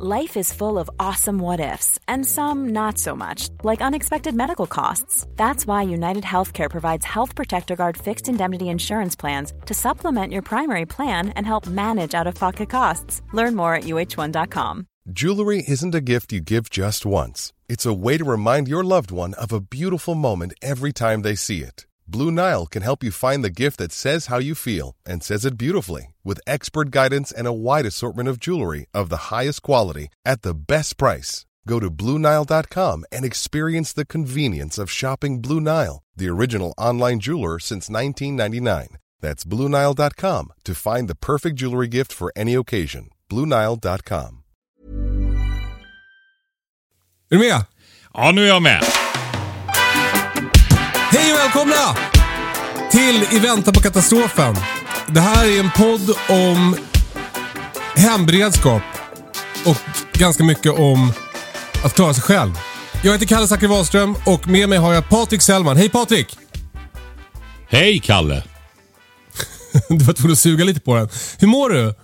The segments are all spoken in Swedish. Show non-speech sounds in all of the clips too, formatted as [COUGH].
Life is full of awesome what ifs, and some not so much, like unexpected medical costs. That's why United Healthcare provides Health Protector Guard fixed indemnity insurance plans to supplement your primary plan and help manage out of pocket costs. Learn more at uh1.com. Jewelry isn't a gift you give just once, it's a way to remind your loved one of a beautiful moment every time they see it. Blue Nile can help you find the gift that says how you feel and says it beautifully with expert guidance and a wide assortment of jewelry of the highest quality at the best price. Go to BlueNile.com and experience the convenience of shopping Blue Nile, the original online jeweler since 1999. That's BlueNile.com to find the perfect jewelry gift for any occasion. BlueNile.com. Är du med? Ja, nu är jag med. Hej och välkomna till I väntan på katastrofen. Det här är en podd om hemberedskap och ganska mycket om att klara sig själv. Jag heter Kalle Zackari Wahlström och med mig har jag Patrik Sellman. Hej Patrik! Hej Kalle! [LAUGHS] Du var tvungen att suga lite på den. Hur mår du?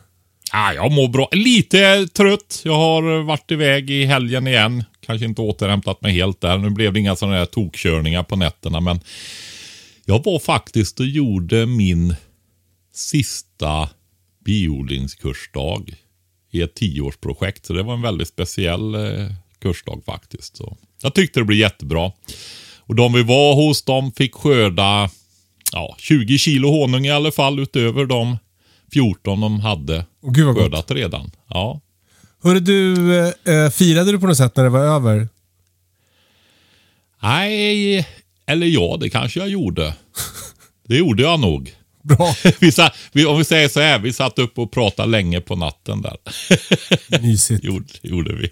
Ah, jag mår bra. Lite trött. Jag har varit iväg i helgen igen. Kanske inte återhämtat mig helt där. Nu blev det inga sådana där tokkörningar på nätterna, men jag var faktiskt och gjorde min sista biodlingskursdag i ett tioårsprojekt. Så det var en väldigt speciell eh, kursdag faktiskt. Så jag tyckte det blev jättebra. Och de vi var hos, de fick skörda ja, 20 kilo honung i alla fall utöver de 14 de hade Åh, Gud vad gott. skördat redan. Ja. Hörru du, eh, firade du på något sätt när det var över? Nej, eller ja, det kanske jag gjorde. [LAUGHS] Det gjorde jag nog. Bra. [LAUGHS] Vi satt, vi, om vi säger så här, vi satt upp och pratade länge på natten där. [LAUGHS] Mysigt. gjorde, gjorde vi.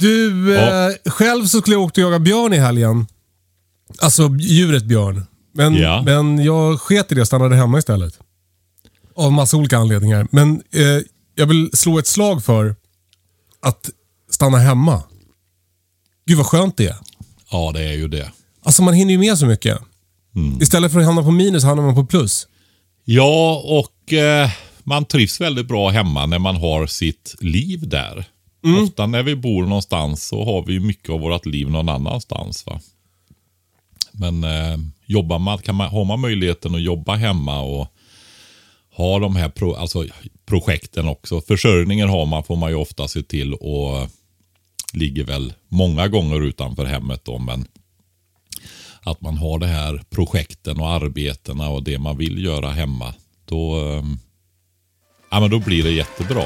Du, eh, själv så skulle jag åka och jaga björn i helgen. Alltså djuret björn. Men, Ja. men jag sket i det och stannade hemma istället. Av massa olika anledningar. Men eh, jag vill slå ett slag för att stanna hemma. Gud vad skönt det är. Ja, det är ju det. Alltså man hinner ju med så mycket. Mm. Istället för att hamna på minus hamnar man på plus. Ja, och eh, man trivs väldigt bra hemma när man har sitt liv där. Ofta när vi bor någonstans så har vi mycket av vårt liv någon annanstans. Va? Men eh, jobbar man, kan man, har man möjligheten att jobba hemma och ha de här pro, alltså, projekten också. Försörjningen har man, får man ju ofta se till och ligger väl många gånger utanför hemmet då, men att man har det här projekten och arbetena och det man vill göra hemma. Då, eh, ja, men då blir det jättebra.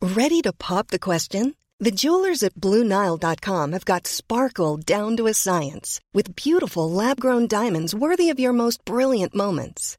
Ready to pop the question? The jewelers at BlueNile.com have got sparkle down to a science with beautiful lab grown diamonds worthy of your most brilliant moments.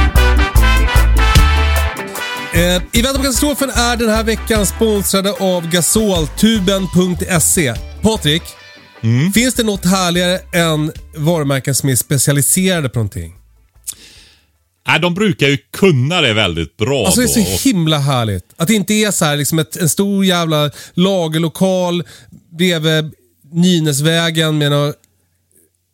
Eh, I väntan på katastrofen är den här veckan sponsrade av gasoltuben.se. Patrik, finns det något härligare än varumärken som är specialiserade på någonting? Nej, de brukar ju kunna det väldigt bra. Alltså det är så himla härligt. Att det inte är så här liksom ett, en stor jävla lagerlokal bredvid Nynäsvägen med några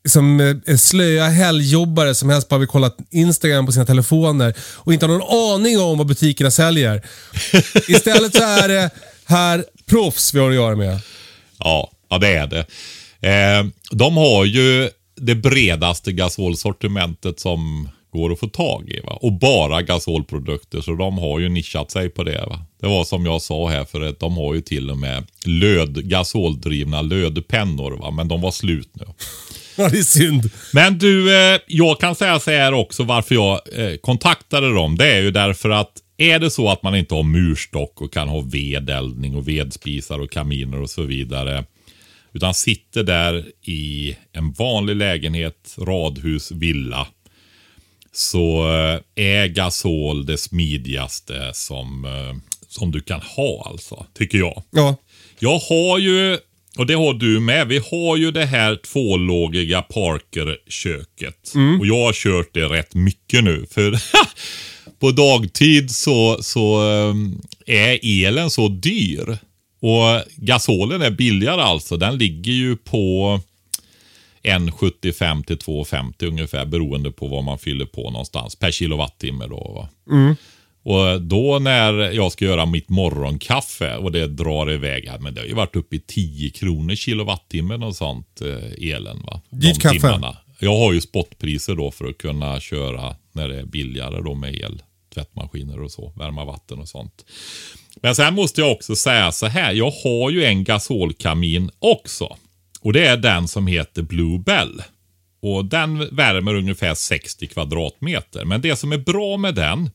liksom, slöa helgjobbare som helst bara vill kolla Instagram på sina telefoner och inte har någon aning om vad butikerna säljer. [LAUGHS] Istället så är det här proffs vi har att göra med. Ja, ja det är det. Eh, de har ju det bredaste gasolsortimentet som går att få tag i. Va? Och bara gasolprodukter, så de har ju nischat sig på det. Va? Det var som jag sa här förut, de har ju till och med löd, gasoldrivna lödpennor, va? men de var slut nu. Ja, det är synd. Men du, eh, jag kan säga så här också varför jag eh, kontaktade dem. Det är ju därför att är det så att man inte har murstock och kan ha vedeldning och vedspisar och kaminer och så vidare. Utan sitter där i en vanlig lägenhet, radhus, villa. Så eh, är gasol det smidigaste som, som du kan ha alltså, tycker jag. Ja. Jag har ju, och det har du med, vi har ju det här tvålågiga Parker-köket. Och jag har kört det rätt mycket nu. För [LAUGHS] på dagtid så, så um, är elen så dyr. Och gasolen är billigare alltså. Den ligger ju på 1,75 till 2,50 ungefär beroende på vad man fyller på någonstans per kilowattimme. Då, va? Och då när jag ska göra mitt morgonkaffe och det drar iväg, men det har ju varit uppe i 10 kronor kilowattimmen och sånt, eh, elen. Va? Dyrt kaffe. timmarna. Jag har ju spotpriser då för att kunna köra när det är billigare då med el. Tvättmaskiner och så, värma vatten och sånt. Men sen måste jag också säga så här, jag har ju en gasolkamin också. Och det är den som heter Blue Bell. Och den värmer ungefär 60 kvadratmeter. Men det som är bra med den,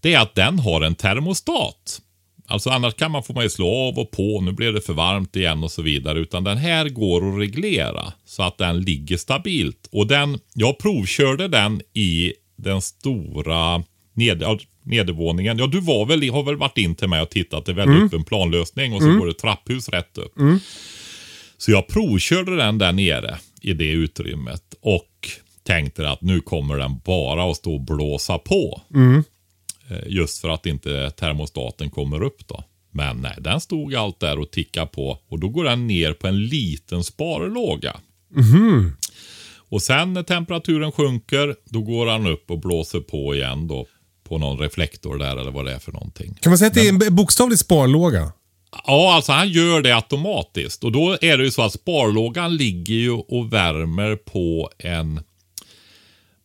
det är att den har en termostat. Alltså annars kan man få man ju slå av och på, nu blir det för varmt igen och så vidare. Utan den här går att reglera så att den ligger stabilt. Och den, jag provkörde den i den stora ned, nedervåningen. Ja, du var väl, har väl varit in till mig och tittat. Det är väldigt öppen planlösning och så går det trapphus rätt upp. Så jag provkörde den där nere i det utrymmet och tänkte att nu kommer den bara att stå och blåsa på. Eh, Just för att inte termostaten kommer upp då. Men nej, den stod allt där och tickade på och då går den ner på en liten sparlåga. Och sen när temperaturen sjunker, då går han upp och blåser på igen då på någon reflektor där eller vad det är för någonting. Kan man säga att det är en bokstavlig sparlåga? Ja, alltså han gör det automatiskt. Och då är det ju så att sparlågan ligger ju och värmer på en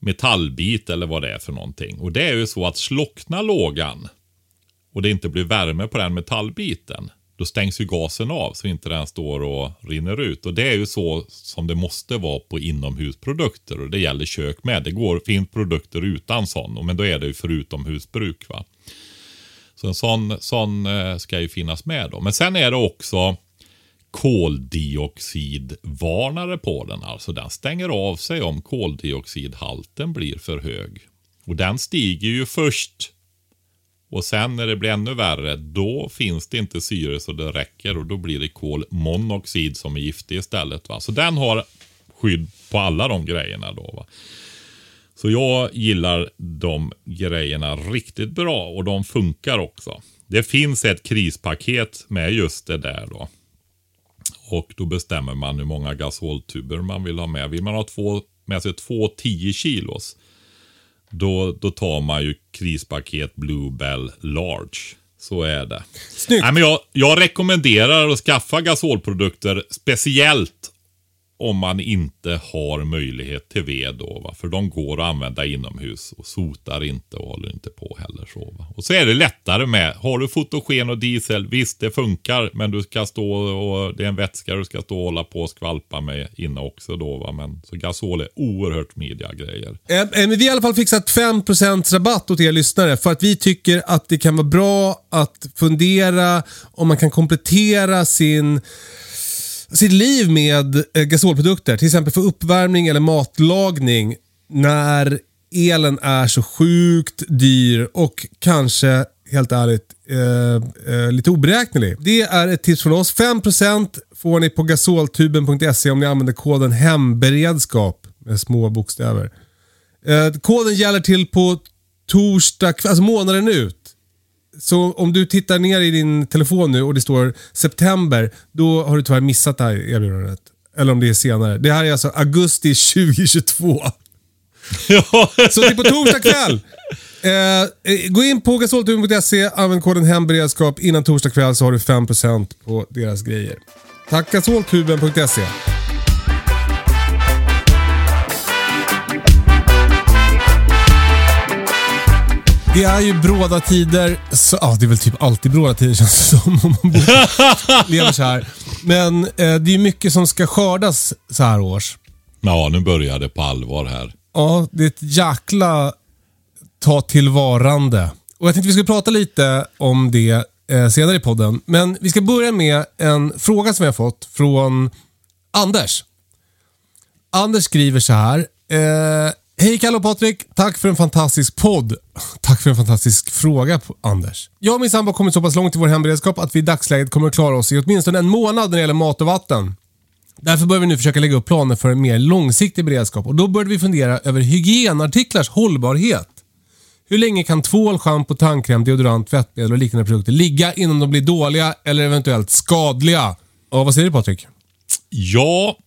metallbit eller vad det är för någonting. Och det är ju så att slocknar lågan och det inte blir värme på den metallbiten. Då stängs ju gasen av så inte den står och rinner ut. Och det är ju så som det måste vara på inomhusprodukter. Och det gäller kök med. Det går, finns produkter utan sån. Men då är det ju för utomhusbruk. Va? Så en sån, sån eh, ska ju finnas med då. Men sen är det också koldioxidvarnare på den. Alltså den stänger av sig om koldioxidhalten blir för hög. Och den stiger ju först. Och sen när det blir ännu värre, då finns det inte syre så det räcker och då blir det kolmonoxid som är giftig istället. Va? Så den har skydd på alla de grejerna då. Va? Så jag gillar de grejerna riktigt bra och de funkar också. Det finns ett krispaket med just det där då. Och då bestämmer man hur många gasoltuber man vill ha med. Vill man ha två, med sig två 10 kilos. Då, då tar man ju krispaket Blue Bell Large. Så är det. Snyggt. Nej, men jag, jag rekommenderar att skaffa gasolprodukter speciellt om man inte har möjlighet till ved då. Va? För de går att använda inomhus och sotar inte och håller inte på heller. Så, va? Och så är det lättare med. Har du fotogen och diesel, visst det funkar. Men du ska stå och det är en vätska du ska stå och hålla på och skvalpa med inne också då. Va? Men så gasol är oerhört smidiga grejer. Äh, äh, men vi har i alla fall fixat 5% rabatt åt er lyssnare för att vi tycker att det kan vara bra att fundera om man kan komplettera sin sitt liv med eh, gasolprodukter, till exempel för uppvärmning eller matlagning när elen är så sjukt dyr och kanske, helt ärligt, eh, eh, lite oberäknelig. Det är ett tips från oss. 5% får ni på gasoltuben.se om ni använder koden HEMBEREDSKAP med små bokstäver. Eh, koden gäller till på torsdag alltså månaden ut. Så om du tittar ner i din telefon nu och det står september, då har du tyvärr missat det här erbjudandet. Eller om det är senare. Det här är alltså augusti 2022. [LAUGHS] Ja. Så det är på torsdag kväll. Eh, eh, gå in på gasoltuben.se, använd koden hemberedskap. Innan torsdag kväll så har du 5% på deras grejer. Tack gasoltuben.se. Det är ju bråda tider. Så, ja, det är väl typ alltid bråda tider [LAUGHS] känns det som. Om man bor, [LAUGHS] lever så här. Men eh, det är mycket som ska skördas så här års. ja, nu börjar det på allvar här. Ja, det är ett jäkla ta tillvarande. Och jag tänkte vi skulle prata lite om det eh, senare i podden. Men vi ska börja med en fråga som har fått från Anders. Anders skriver så här. Eh, Hej Kalle och Patrik, tack för en fantastisk podd. Tack för en fantastisk fråga Anders. Jag och min sambo har kommit så pass långt i vår hemberedskap att vi i dagsläget kommer att klara oss i åtminstone en månad när det gäller mat och vatten. Därför börjar vi nu försöka lägga upp planer för en mer långsiktig beredskap och då började vi fundera över hygienartiklars hållbarhet. Hur länge kan tvål, schampo, tandkräm, deodorant, tvättmedel och liknande produkter ligga innan de blir dåliga eller eventuellt skadliga? Och vad säger du Patrik? Ja,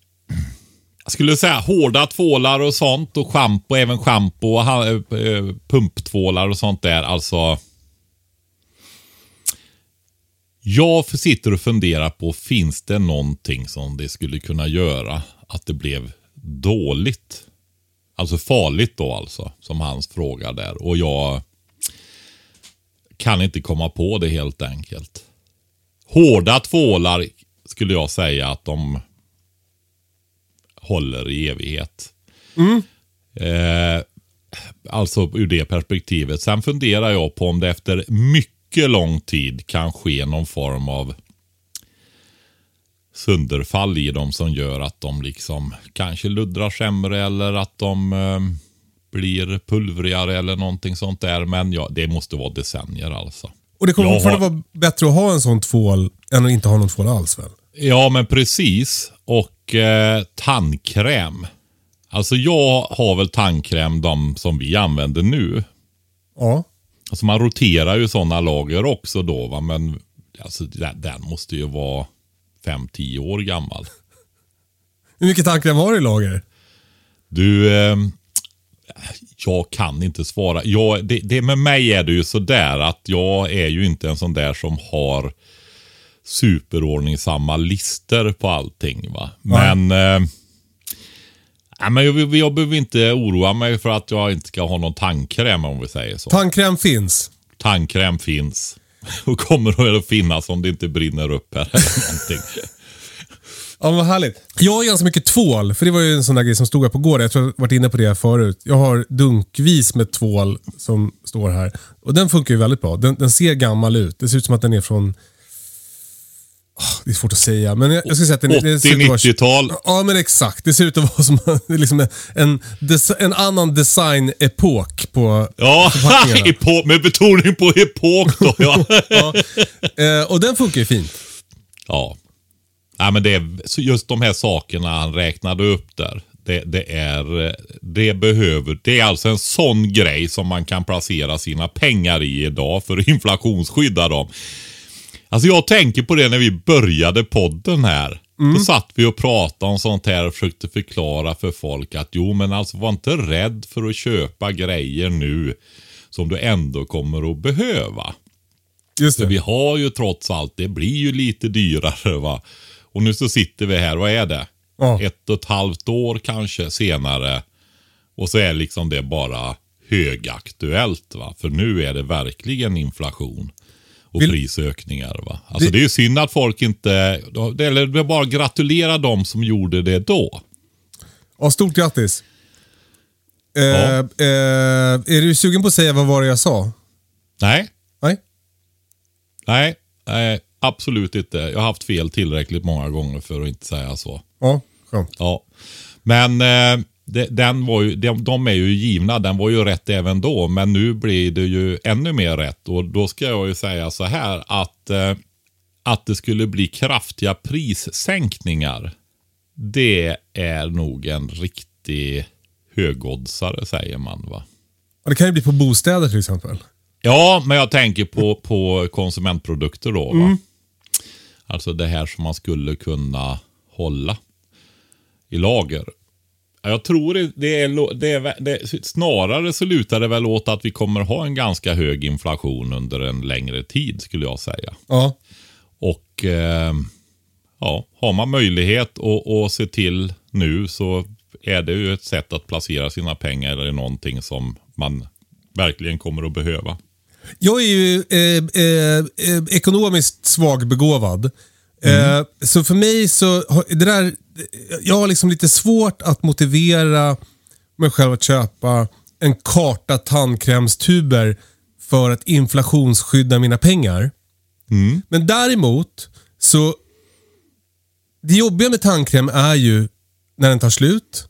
jag skulle säga hårda tvålar och sånt och schampo, även schampo och eh, eh, pumptvålar och sånt där. Alltså. Jag sitter och funderar på, finns det någonting som det skulle kunna göra att det blev dåligt? Alltså farligt då alltså, som hans fråga där. Och jag kan inte komma på det helt enkelt. Hårda tvålar skulle jag säga att de håller i evighet. Eh, alltså ur det perspektivet. Sen funderar jag på om det efter mycket lång tid kan ske någon form av sönderfall i dem som gör att de liksom kanske luddrar sämre eller att de eh, blir pulvrigare eller någonting sånt där. Men ja, det måste vara decennier alltså. Och det kommer fortfarande har- vara bättre att ha en sån tvål än att inte ha någon tvål alls väl? Ja, men precis. Och eh, tandkräm. Alltså jag har väl tandkräm de som vi använder nu. Ja. Alltså man roterar ju sådana lager också då va. Men alltså, den, den måste ju vara 5-10 år gammal. [LAUGHS] Hur mycket tandkräm har du i lager? Du, eh, jag kan inte svara. Jag, det, det, med mig är det ju sådär att jag är ju inte en sån där som har superordningsamma lister på allting. va. Men, eh, men jag, jag behöver inte oroa mig för att jag inte ska ha någon tandkräm om vi säger så. Tandkräm finns. Tandkräm finns. [LAUGHS] Och kommer att finnas om det inte brinner upp här eller någonting. [LAUGHS] Ja, vad härligt. Jag har ganska mycket tvål, för det var ju en sån där grej som stod här på gården. Jag tror jag varit inne på det förut. Jag har dunkvis med tvål som står här. Och den funkar ju väldigt bra. Den, den ser gammal ut. Det ser ut som att den är från... Det är svårt att säga, men jag, jag skulle säga att den det ser ut att vara- 80-90-tal. Ja, men exakt. Det ser ut att vara som liksom en, en annan design-epok på Ja, [LAUGHS] epok, med betoning på epok då. Ja. [LAUGHS] ja. Eh, och den funkar ju fint. Ja. Nej, men det är just de här sakerna han räknade upp där. Det, det är, det behöver, det är alltså en sån grej som man kan placera sina pengar i idag för att inflationsskydda dem. Alltså jag tänker på det när vi började podden här. Då satt vi och pratade om sånt här och försökte förklara för folk att jo men alltså var inte rädd för att köpa grejer nu som du ändå kommer att behöva. Just För det. vi har ju trots allt, det blir ju lite dyrare va. Och nu så sitter vi här, vad är det? Ja. Ett och ett halvt år kanske senare. Och så är liksom det bara högaktuellt va. För nu är det verkligen inflation. Och Vill- prisökningar va. Alltså Vi- det är synd att folk inte, eller det är bara gratulera dem som gjorde det då. Ja, stort grattis. Eh, Ja. eh, är du sugen på att säga vad var det jag sa? Nej, Nej? nej, nej, absolut inte. Jag har haft fel tillräckligt många gånger för att inte säga så. Ja, skönt. Ja, men eh, den var ju, de, de är ju givna. Den var ju rätt även då, men nu blir det ju ännu mer rätt. Och då ska jag ju säga så här att eh, att det skulle bli kraftiga prissänkningar. Det är nog en riktig högoddsare säger man va. Och det kan ju bli på bostäder till exempel. Ja, men jag tänker på, på konsumentprodukter då. Va? Alltså det här som man skulle kunna hålla i lager. Ja, Jag tror det, är, det, är, det snarare så lutar det väl åt att vi kommer ha en ganska hög inflation under en längre tid skulle jag säga. Ja. Och eh, ja, har man möjlighet att, att se till nu så är det ju ett sätt att placera sina pengar i någonting som man verkligen kommer att behöva. Jag är ju eh, eh, eh, ekonomiskt svagbegåvad. Eh, så för mig så, det där, jag har liksom lite svårt att motivera mig själv att köpa en karta tandkrämstuber för att inflationsskydda mina pengar. Men däremot så, det jobbiga med tandkräm är ju när den tar slut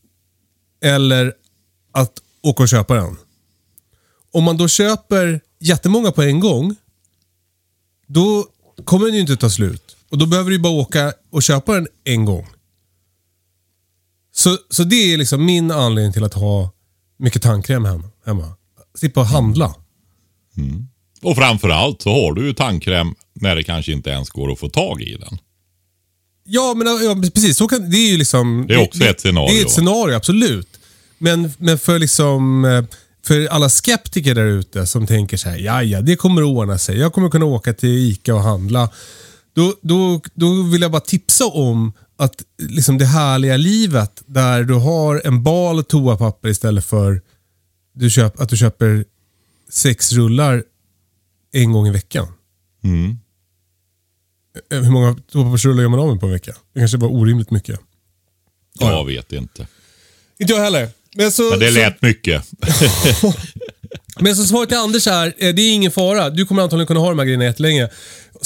eller att åka och köpa den. Om man då köper jättemånga på en gång, då kommer den ju inte ta slut. Och då behöver du bara åka och köpa den en gång. Så, så det är liksom min anledning till att ha mycket tandkräm hem- hemma. Slippa handla. Och framförallt så har du ju tandkräm när det kanske inte ens går att få tag i den. Ja, men ja, precis. Så kan, det är ju liksom... Det är också ett scenario, Det är ett scenario, absolut. Men, men för liksom... eh, För alla skeptiker där ute som tänker så här, ja ja, det kommer att ordna sig. Jag kommer kunna åka till ICA och handla. Då, då, då vill jag bara tipsa om att liksom det härliga livet där du har en bal toapapper istället för du köp, att du köper sex rullar en gång i veckan. Eh, Hur många toapappersrullar gör man av med på en vecka? Det kanske var orimligt mycket. Ja, ja. Jag vet inte. Inte jag heller. Men, så, Men det så, lät mycket. [LAUGHS] men så svaret till Anders är, eh, det är ingen fara. Du kommer antagligen kunna ha de här grejerna jättelänge.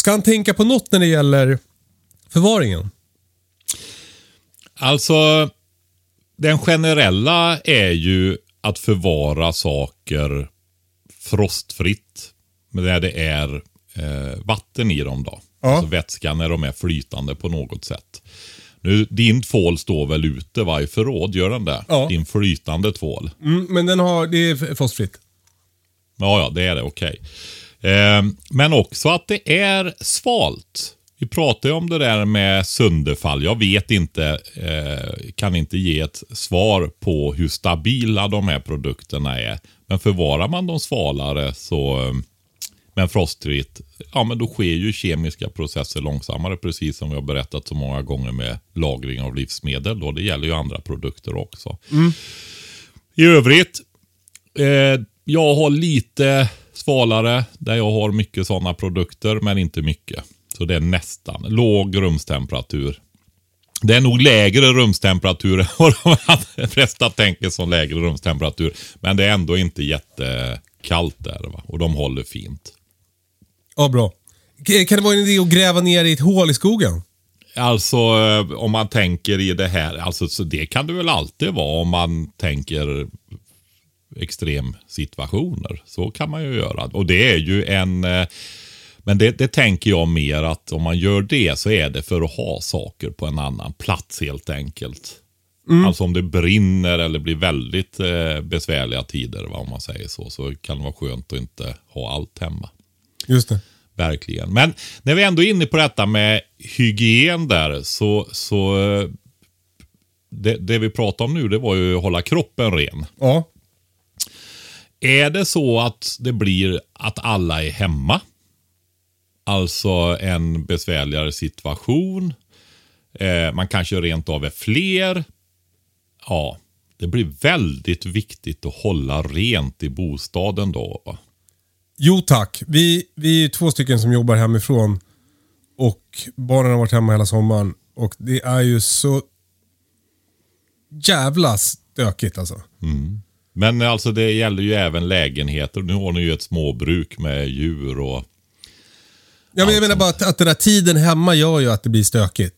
Ska han tänka på något när det gäller förvaringen? Alltså, den generella är ju att förvara saker frostfritt. Men där det är eh, vatten i dem då. Ja. Alltså vätska när de är flytande på något sätt. Nu, din tvål står väl ute va, i förråd? Gör den det? Ja. Din flytande tvål. Mm, men den har, det är frostfritt. Ja, ja, det är det. Okej. Eh, men också att det är svalt. Vi pratar ju om det där med sönderfall. Jag vet inte, eh, kan inte ge ett svar på hur stabila de här produkterna är. Men förvarar man dem svalare så, eh, men frostfritt, ja men då sker ju kemiska processer långsammare. Precis som vi har berättat så många gånger med lagring av livsmedel. Då. Det gäller ju andra produkter också. I övrigt, Eh, jag har lite svalare där jag har mycket sådana produkter, men inte mycket. Så det är nästan låg rumstemperatur. Det är nog lägre rumstemperatur än vad de [LAUGHS] flesta tänker som lägre rumstemperatur. Men det är ändå inte jättekallt där va? och de håller fint. Ja, bra. Kan det vara en idé att gräva ner i ett hål i skogen? Alltså eh, om man tänker i det här, alltså så det kan det väl alltid vara om man tänker extremsituationer. Så kan man ju göra. Och det är ju en, eh, men det, det tänker jag mer att om man gör det så är det för att ha saker på en annan plats helt enkelt. Alltså om det brinner eller blir väldigt eh, besvärliga tider, va, om man säger så, så kan det vara skönt att inte ha allt hemma. Just det. Verkligen. Men när vi ändå är inne på detta med hygien där så, så eh, det, det vi pratar om nu det var ju att hålla kroppen ren. Ja. Är det så att det blir att alla är hemma? Alltså en besvärligare situation. Eh, man kanske rent av är fler. Ja, det blir väldigt viktigt att hålla rent i bostaden då. Jo tack. Vi, vi är två stycken som jobbar hemifrån. Och barnen har varit hemma hela sommaren. Och det är ju så jävla stökigt alltså. Men alltså det gäller ju även lägenheter. Nu har ni ju ett småbruk med djur och Ja, men jag menar bara att, att den där tiden hemma gör ju att det blir stökigt.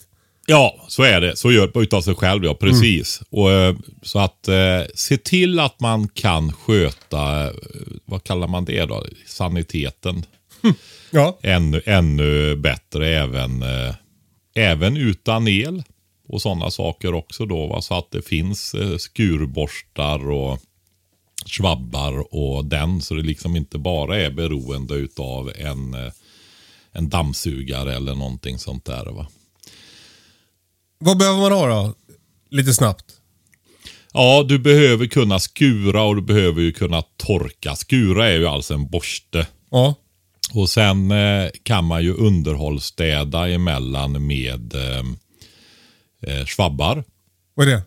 Ja, så är det. Så gör det utav sig själv, ja. Precis. Och, eh, så att eh, se till att man kan sköta, eh, vad kallar man det då? Saniteten. [LAUGHS] Ja. Ännu, ännu bättre även, eh, även utan el. Och sådana saker också då. Va? Så att det finns eh, skurborstar och svabbar och den. Så det liksom inte bara är beroende utav en, eh, en dammsugare eller någonting sånt där. Va? Vad behöver man ha då? Lite snabbt. Ja, du behöver kunna skura och du behöver ju kunna torka. Skura är ju alltså en borste. Ja. Och sen eh, kan man ju underhållsstäda emellan med eh, eh, svabbar. Vad är det?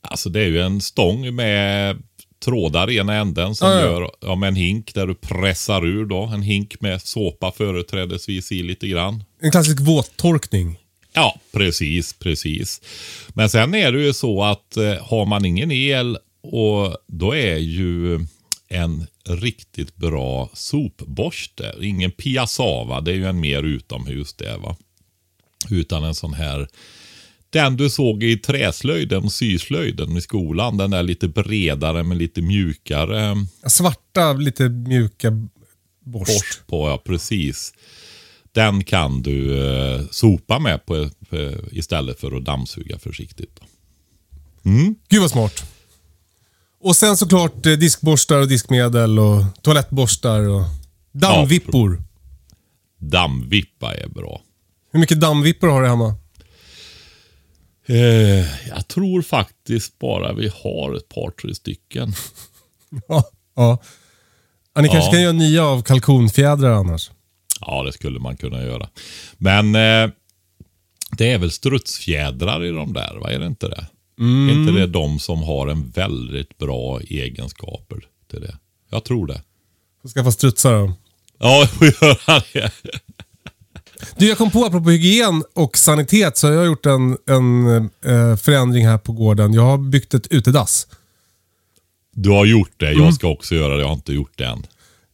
Alltså det är ju en stång med trådar i ena änden som Ja, ja. gör ja, med en hink där du pressar ur då. En hink med såpa företrädesvis i lite grann. En klassisk våttorkning. Ja, precis, precis. Men sen är det ju så att eh, har man ingen el och då är ju en riktigt bra sopborste, ingen piassava, det är ju en mer utomhus det va. Utan en sån här, den du såg i träslöjden, syslöjden i skolan, den är lite bredare men lite mjukare Svarta, lite mjuka borst. borst på, ja precis. Den kan du eh, sopa med på, på, istället för att dammsuga försiktigt. Då. Gud vad smart. Och sen såklart eh, diskborstar och diskmedel och toalettborstar och dammvippor. Dammvippa är bra. Hur mycket dammvippor har du hemma? Eh, jag tror faktiskt bara vi har ett par, tre stycken. [LAUGHS] Ja. ja. ja ni kanske Ja. kan göra nya av kalkonfjädrar annars. Ja, det skulle man kunna göra. Men eh, det är väl strutsfjädrar i de där, va? Är det inte det? Är inte det de som har en väldigt bra egenskaper till det? Jag tror det. Skaffa strutsar då. Ja, jag [LAUGHS] får göra det. Du, jag kom på apropå hygien och sanitet så har jag gjort en, en eh, förändring här på gården. Jag har byggt ett utedass. Du har gjort det. Jag ska också göra det. Jag har inte gjort det än.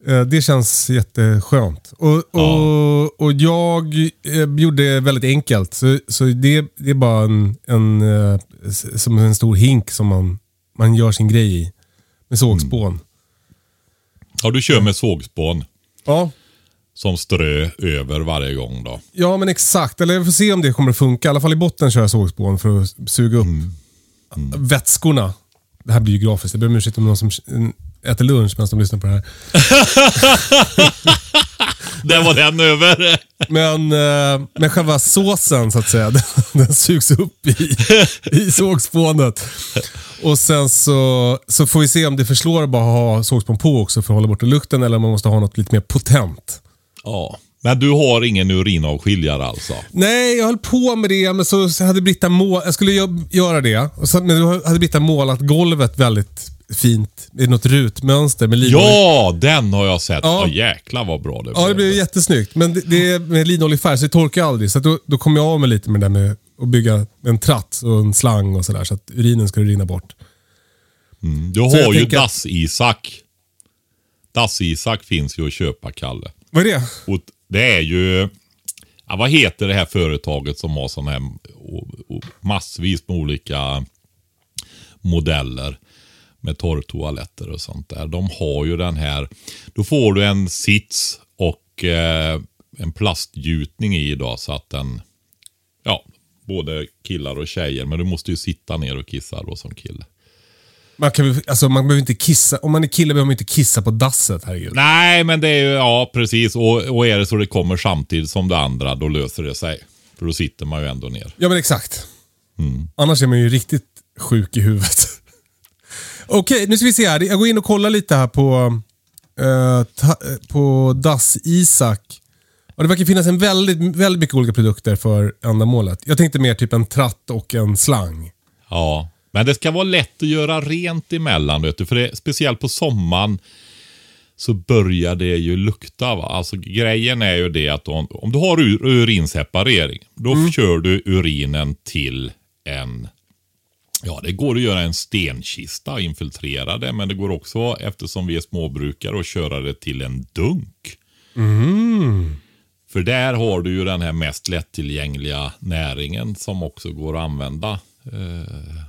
Eh, det känns jätteskönt. Och, och, och jag eh, gjorde det väldigt enkelt. Så, så det, det är bara en, en, eh, som en stor hink som man, man gör sin grej i. Med sågspån. Ja, du kör med sågspån Ja. Som strö över varje gång då. ja, men exakt. Eller vi får se om det kommer att funka. I alla fall i botten kör jag sågspån för att suga upp vätskorna. Det här blir ju grafiskt. Jag ber om ursäkt om någon som äter lunch medan de lyssnar på det här. [LAUGHS] Där var den över. Men, eh, men själva såsen så att säga, [LAUGHS] den, den sugs upp i, i sågspånet. Och sen så, så får vi se om det förslår att bara ha sågspån på också för att hålla borta lukten eller om man måste ha något lite mer potent. Ja. Men du har ingen urinavskiljare alltså? Nej, jag höll på med det, men så, hade Britta mål, jag skulle gö- göra det. Och så, men då hade Britta målat golvet väldigt fint i något rutmönster med linolja. Ja, den har jag sett. Ja. Ja. jäklar vad bra det Ja, det blev jättesnyggt. Men det, det är med linoljig färg så det torkar aldrig. Så då, då kom jag av mig lite med det där med att bygga en tratt och en slang och sådär. Så att urinen skulle rinna bort. Du Så har ju tänker Dass-Isak. Dass-Isak finns ju att köpa, Kalle. Vad är det? Och det är ju... Ja, vad heter det här företaget som har sådana här och, och massvis med olika modeller med torrtoaletter och sånt där. De har ju den här. Då får du en sits och eh, en plastgjutning i då så att den, ja, både killar och tjejer. Men du måste ju sitta ner och kissa då som kille. Man, kan, alltså, man behöver inte kissa. Om man är kille behöver man inte kissa på dasset. Herregud. Nej, men det är ju, ja precis. Och, och är det så det kommer samtidigt som det andra, då löser det sig. För då sitter man ju ändå ner. Ja, men exakt. Annars är man ju riktigt sjuk i huvudet. [LAUGHS] Okej, nu ska vi se här. Jag går in och kollar lite här på, ta, eh, på Das Isak. Det verkar finnas en väldigt, väldigt mycket olika produkter för ändamålet. Jag tänkte mer typ en tratt och en slang. Ja, men det ska vara lätt att göra rent emellan. Vet du? För det, speciellt på sommaren så börjar det ju lukta. Va? Alltså, grejen är ju det att om, om du har ur, urinseparering, då kör du urinen till en Ja, det går att göra en stenkista och infiltrera det, men det går också, eftersom vi är småbrukare, att köra det till en dunk. För där har du ju den här mest lättillgängliga näringen som också går att använda eh,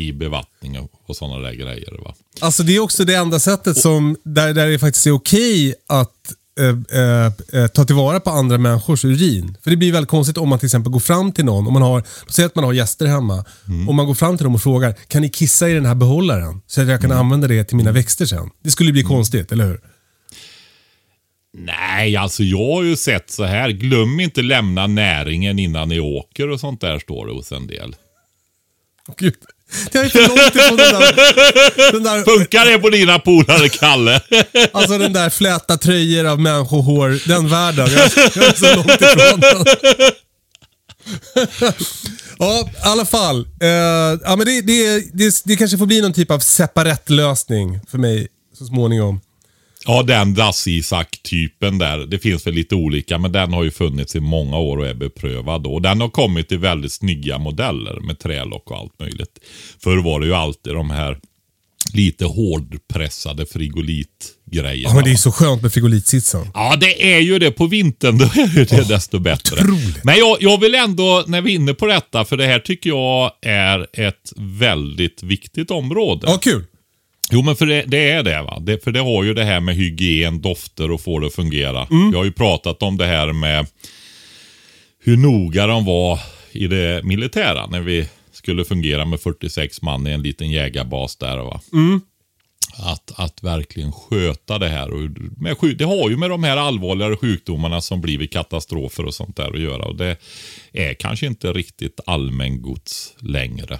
i bevattning och, och sådana där grejer. Va? Alltså det är också det enda sättet som, där, där det faktiskt är okej att eh, eh, eh, ta tillvara på andra människors urin. För det blir väldigt konstigt om man till exempel går fram till någon, om man har, säg att man har gäster hemma, om man går fram till dem och frågar, kan ni kissa i den här behållaren? Så att jag kan använda det till mina växter sen. Det skulle bli konstigt, eller hur? Nej, alltså jag har ju sett så här. Glöm inte lämna näringen innan ni åker och sånt där står det hos en del. Gud. Jag är för långt ifrån den där, den där, Funkar det på dina polare, Kalle? alltså den där fläta tröjor av människohår, den världen. Jag, jag är så långt ifrån den. Ja, i alla fall. Eh, ja, men det, det, det, det kanske får bli någon typ av separat lösning för mig så småningom. Ja, den dass-Isak-typen där. Det finns väl lite olika, men den har ju funnits i många år och är beprövad. Och den har kommit i väldigt snygga modeller med trälock och allt möjligt. Förr var det ju alltid de här lite hårdpressade frigolitgrejerna. Ja, men det är så skönt med frigolitsitsen. Ja, det är ju det. På vintern [LAUGHS] då är det oh, desto bättre. otroligt. Men jag, jag vill ändå, när vi är inne på detta, för det här tycker jag är ett väldigt viktigt område. Ja, kul. Jo, men för det, det är det. va. Det, för det har ju det här med hygien, dofter och få det att fungera. Mm. Vi har ju pratat om det här med hur noga de var i det militära när vi skulle fungera med 46 man i en liten jägarbas där. Va? Mm. Att, att verkligen sköta det här. Och med, det har ju med de här allvarligare sjukdomarna som blir vid katastrofer och sånt där att göra. Och det är kanske inte riktigt allmängods längre.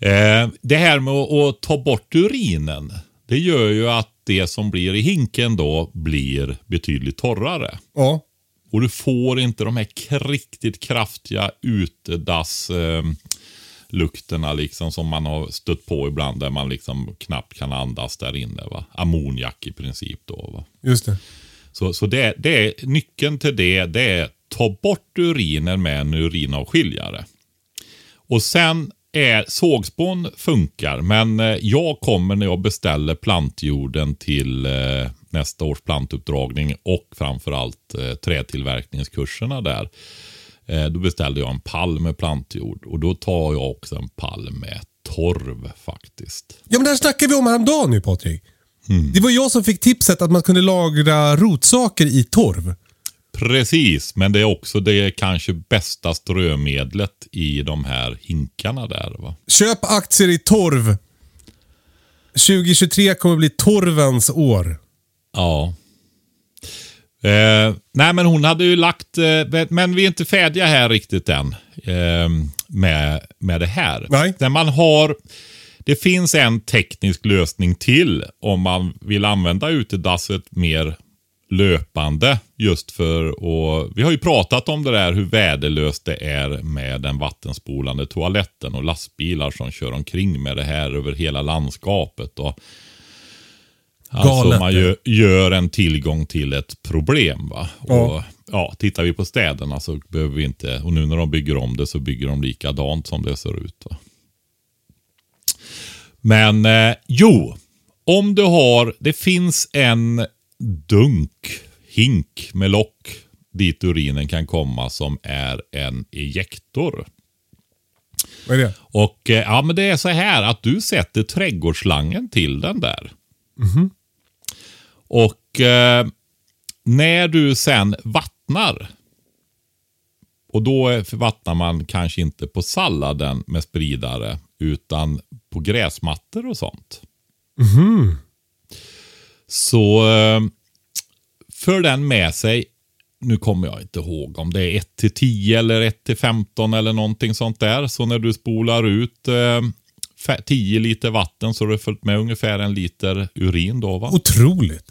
Eh, det här med att, ta bort urinen. Det gör ju att det som blir i hinken då blir betydligt torrare. Ja. Och du får inte de här riktigt kraftiga utedass eh, lukterna liksom som man har stött på ibland där man liksom knappt kan andas där inne. Va? Ammoniak i princip då. Va? Just det. Så, så det, det är, nyckeln till det, det är ta bort urinen med en urinavskiljare. Och sen är sågspån funkar, men eh, jag kommer när jag beställer plantjorden till eh, nästa års plantuppdragning och framförallt eh, trätillverkningskurserna där. Eh, då beställde jag en pall med plantjord och då tar jag också en pall med torv faktiskt. Ja, men det här snackade vi om häromdagen nu Patrik. Mm. Det var jag som fick tipset att man kunde lagra rotsaker i torv. Precis, men det är också det kanske bästa strömedlet i de här hinkarna där. Va? Köp aktier i torv. 2023 kommer bli torvens år. Ja. Eh, nej, men hon hade ju lagt, eh, men vi är inte färdiga här riktigt än eh, med, med det här. Nej. När man har, det finns en teknisk lösning till om man vill använda utedasset mer löpande just för och Vi har ju pratat om det där hur värdelöst det är med den vattenspolande toaletten och lastbilar som kör omkring med det här över hela landskapet. Och, Alltså Galet. man gör, gör en tillgång till ett problem. va. Ja. Och, ja, tittar vi på städerna så behöver vi inte, och nu när de bygger om det så bygger de likadant som det ser ut. Va? Men eh, jo, om du har, det finns en dunk, hink med lock dit urinen kan komma som är en ejektor. Vad är det? Och eh, ja, men det är så här att du sätter trädgårdsslangen till den där. Och eh, när du sen vattnar. Och då vattnar man kanske inte på salladen med spridare. Utan på gräsmattor och sånt. Så eh, för den med sig nu kommer jag inte ihåg om det är 1 till 10 eller 1 till 15 eller någonting sånt där. Så när du spolar ut eh, fe- 10 liter vatten så har du följt med ungefär en liter urin då va? Otroligt.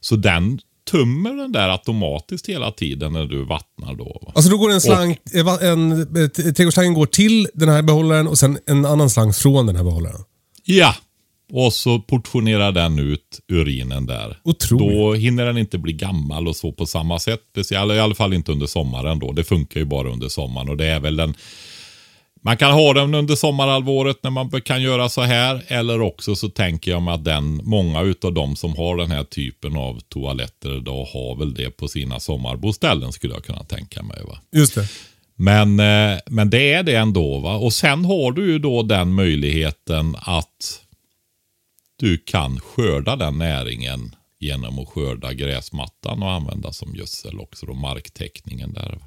Så den tömmer den där automatiskt hela tiden när du vattnar då. Va? Alltså då går en slang, eh, va- en, en, trädgårdsslangen går till den här behållaren och sen en annan slang från den här behållaren. Ja, och så portionerar den ut urinen där. Otroligt. Då hinner den inte bli gammal och så på samma sätt. Speciellt, I alla fall inte under sommaren då. Det funkar ju bara under sommaren och det är väl den man kan ha den under sommarhalvåret när man kan göra så här. Eller också så tänker jag mig att den, många utav de som har den här typen av toaletter då har väl det på sina sommarboställen skulle jag kunna tänka mig. Va? Just det. Men, eh, men det är det ändå. Va? Och sen har du ju då den möjligheten att du kan skörda den näringen genom att skörda gräsmattan och använda som gödsel också då marktäckningen där.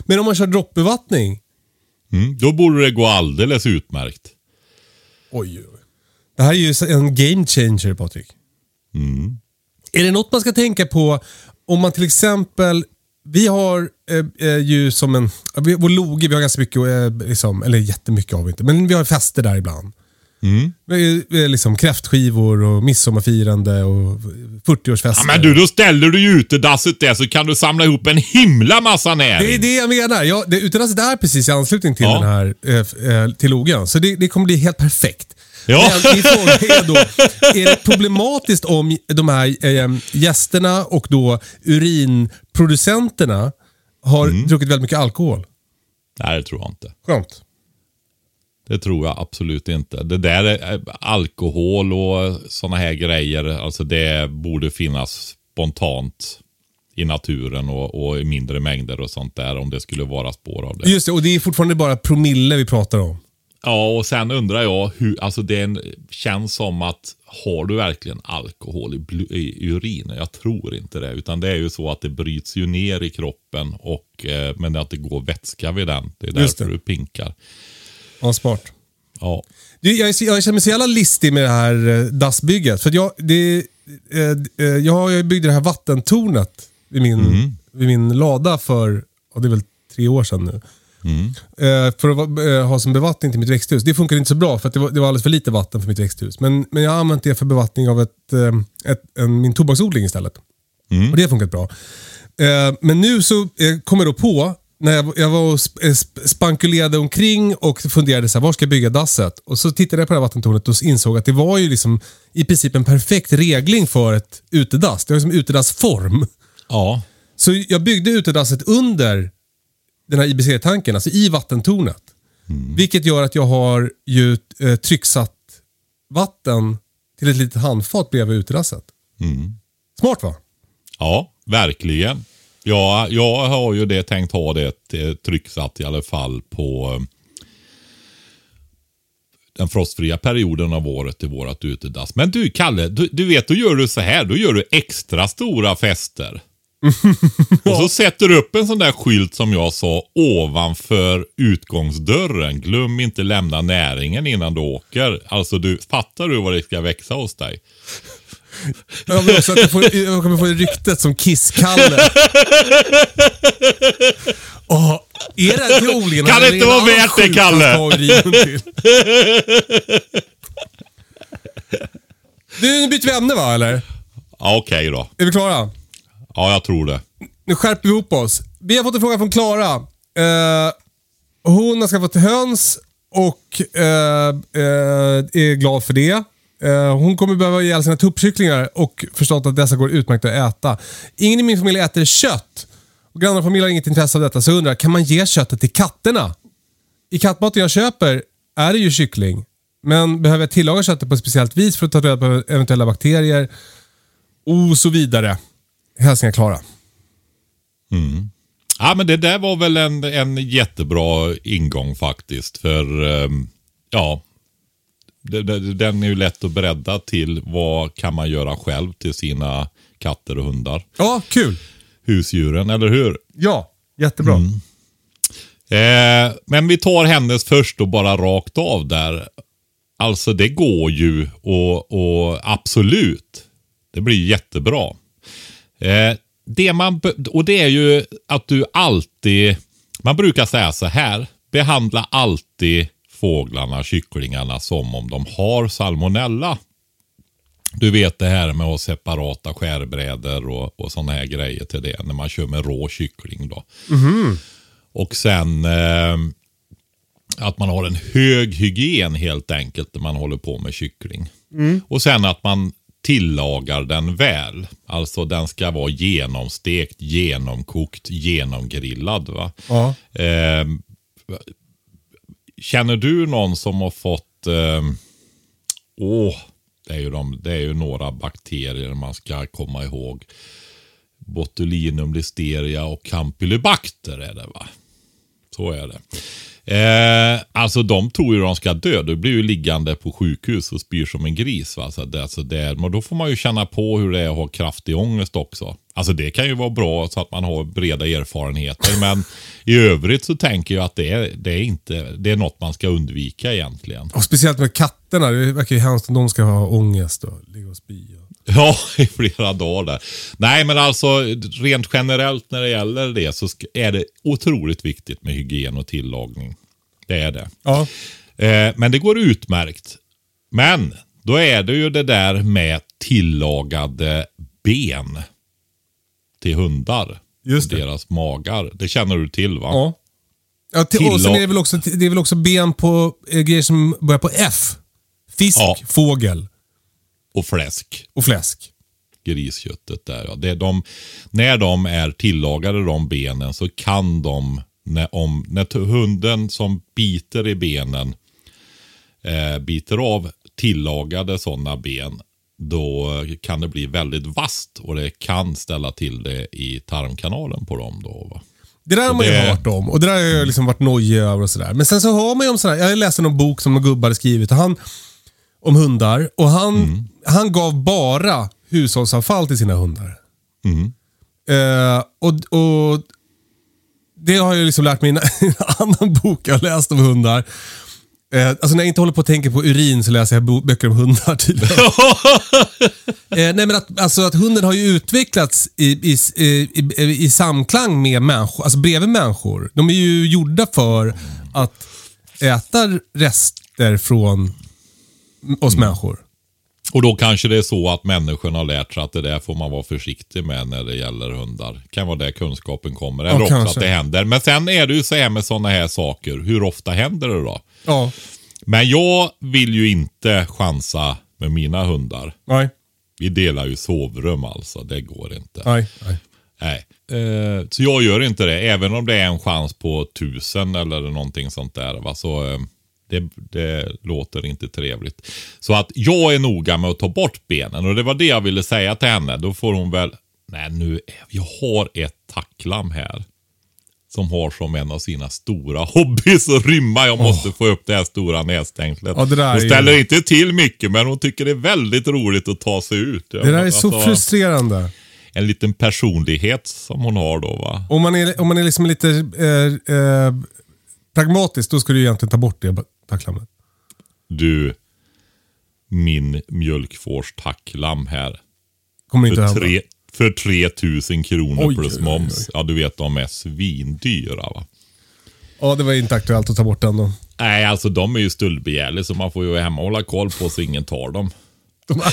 Men om man kör droppbevattning? Mm, då borde det gå alldeles utmärkt. Oj, oj. Det här är ju en game changer Patrik. Är det något man ska tänka på om man till exempel vi har eh, eh, ju som en, vår loge, vi har ganska mycket, eh, liksom, eller jättemycket har vi inte, men vi har fester där ibland. Är liksom kräftskivor och midsommarfirande och 40-årsfester. Ja, men du, då ställer du ju utedasset där så kan du samla ihop en himla massa näring. Det är det jag menar. Ja, det, utedasset är precis i anslutning till Ja. den här eh, eh, till logen. Så det, det kommer bli helt perfekt. Ja. Men min [LAUGHS] fråga är då, är det problematiskt om de här eh, gästerna och då urinproducenterna har Mm. druckit väldigt mycket alkohol? Nej, det tror jag inte. Skönt. Det tror jag absolut inte. Det där är eh, alkohol och sådana här grejer, alltså det borde finnas spontant i naturen och, och i mindre mängder och sånt där om det skulle vara spår av det. Just det, och det är fortfarande bara promille vi pratar om. Ja, och sen undrar jag hur, alltså det en, känns som att har du verkligen alkohol i, i urinen? Jag tror inte det, utan det är ju så att det bryts ju ner i kroppen och eh, men att det går vätska vid den. Det är därför det. du pinkar. Ja, smart. Ja. Du, jag, jag känner mig så jävla listig med det här eh, dassbygget. För jag, det, eh, eh, jag, jag byggde det här vattentornet vid min, vid min lada för, ja, det är väl tre år sedan nu. Eh, för att ha som bevattning till mitt växthus. Det funkar inte så bra för att det var, det var alldeles för lite vatten för mitt växthus. Men, men jag har använt det för bevattning av ett, ett, en, min tobaksodling istället. Och det har funkat bra. Men nu så kom jag då på, när jag, jag var och eh, sp- spankulerade omkring och funderade så här, var ska jag bygga dasset? Och så tittade jag på det här vattentornet och insåg att det var ju liksom i princip en perfekt regling för ett utedass. Det var som utedassform. Ja. Så jag byggde utedasset under den här IBC-tanken, alltså i vattentornet. Vilket gör att jag har ju eh, trycksatt vatten till ett litet handfat bredvid utedasset. Smart va? Ja, verkligen. Ja, jag har ju det tänkt ha det eh, trycksatt i alla fall på eh, den frostfria perioden av året i vårat utedass. Men du Kalle, du, du vet, då gör du så här. Då gör du extra stora fester. [LAUGHS] Och så sätter du upp en sån där skylt som jag sa ovanför utgångsdörren. Glöm inte lämna näringen innan du åker. Alltså, du, fattar du vad det ska växa hos dig? Jag vill också att jag, får, jag kommer få ryktet som Kiss-Kalle. Åh, är det odlingen? Kan det inte vara värt det, Kalle? Du, nu byter vi ämne va, eller? Ja, Okej då. Är vi klara? Ja, jag tror det. Nu skärper vi ihop oss. Vi har fått en fråga från Klara. Eh, hon har skaffat höns och eh, eh, är glad för det. Eh, hon kommer behöva ge alla sina tuppkycklingar och förstått att dessa går utmärkt att äta. Ingen i min familj äter kött. Och grannar och familj har inget intresse av detta, så jag undrar, kan man ge köttet till katterna? I kattmaten jag köper är det ju kyckling. Men behöver jag tillaga köttet på ett speciellt vis för att ta reda på eventuella bakterier och så vidare. Hälsningar Klara. Mm. Ja, men det där var väl en, en jättebra ingång faktiskt. För ehm, ja, den är ju lätt att bredda till vad kan man göra själv till sina katter och hundar. Ja, kul. Husdjuren, eller hur? Ja, jättebra. Eh, men vi tar hennes först och bara rakt av där. Alltså det går ju och, och absolut. Det blir jättebra. Eh, det man, och det är ju att du alltid, man brukar säga så här, behandla alltid fåglarna, kycklingarna som om de har salmonella. Du vet det här med att separata skärbrädor och, och sådana här grejer till det när man kör med rå kyckling. Då. Och sen eh, att man har en hög hygien helt enkelt när man håller på med kyckling. Och sen att man tillagar den väl. Alltså den ska vara genomstekt, genomkokt, genomgrillad. Va? Ja. Eh, känner du någon som har fått... Eh, åh, det är, ju de, det är ju några bakterier man ska komma ihåg. Botulinum, listeria och campylobacter är det va? Så är det. Eh, alltså de tror ju de ska dö. Du blir ju liggande på sjukhus och spyr som en gris. Va? Så det, alltså det, men då får man ju känna på hur det är att ha kraftig ångest också. Alltså det kan ju vara bra så att man har breda erfarenheter. men i övrigt så tänker jag att det är, det är, inte, det är något man ska undvika egentligen. Och speciellt med katterna. Det verkar ju hemskt om de ska ha ångest och ligga och spy. Ja, [LAUGHS] i flera dagar där. Nej, men alltså rent generellt när det gäller det så är det otroligt viktigt med hygien och tillagning. Det är det. Ja. Eh, men det går utmärkt. Men då är det ju det där med tillagade ben till hundar. Just det. Deras magar. Det känner du till va? Ja. ja till, och sen är det, väl också, det är väl också ben på eh, grejer som börjar på F. Fisk, Ja. fågel Och fläsk. och fläsk. Grisköttet där ja. Det är de, när de är tillagade de benen så kan de, när, om, när hunden som biter i benen eh, biter av tillagade sådana ben. Då kan det bli väldigt vasst och det kan ställa till det i tarmkanalen på dem. Då, va? Det där har man ju det- hört om och det där har jag liksom varit nojig över och sådär. Men sen så har man ju om sådär, jag läste någon bok som någon gubbe hade skrivit och han, om hundar och han, Mm. han gav bara hushållsavfall till sina hundar. Mm. Eh, och, och Det har jag liksom lärt mig i en [LAUGHS] annan bok jag läst om hundar. Eh, alltså när jag inte håller på och tänker på urin så läser jag böcker om hundar tydligen. [LAUGHS] eh, nej men att, alltså att hunden har ju utvecklats i, i, i, i, samklang med människor, alltså bredvid människor. De är ju gjorda för att äta rester från oss människor. Och då kanske det är så att människorna har lärt sig att det där får man vara försiktig med när det gäller hundar. Kan vara där kunskapen kommer. Eller Ja, också kanske. att det händer. Men sen är det ju så här med sådana här saker. Hur ofta händer det då? Ja, Men jag vill ju inte chansa med mina hundar. nej, Vi delar ju sovrum alltså. Det går inte. nej, nej. Nej. Eh, så jag gör inte det. Även om det är en chans på tusen eller någonting sånt där. Va? Så, eh, det, det låter inte trevligt. Så att jag är noga med att ta bort benen. Och det var det jag ville säga till henne. Då får hon väl, nej nu, jag har ett tacklam här. Som har som en av sina stora hobbys att rymma. Jag måste få upp det här stora nästängslet. Ja, hon är ju- ställer inte till mycket men hon tycker det är väldigt roligt att ta sig ut. Det där är så Alltså, frustrerande. En liten personlighet som hon har då va. Om man är, om man är liksom lite eh, eh, pragmatisk, då ska du egentligen ta bort det tacklammet. Du, min mjölkfårs tacklam här. Kommer inte För, hända. tre, för 3000 kronor Oj, plus oj, oj, moms. Ja, du vet de är svindyra va. Ja, det var inte aktuellt att ta bort den då. Nej, alltså de är ju stöldbegärliga så man får ju hemma hålla koll på så ingen tar dem. De här,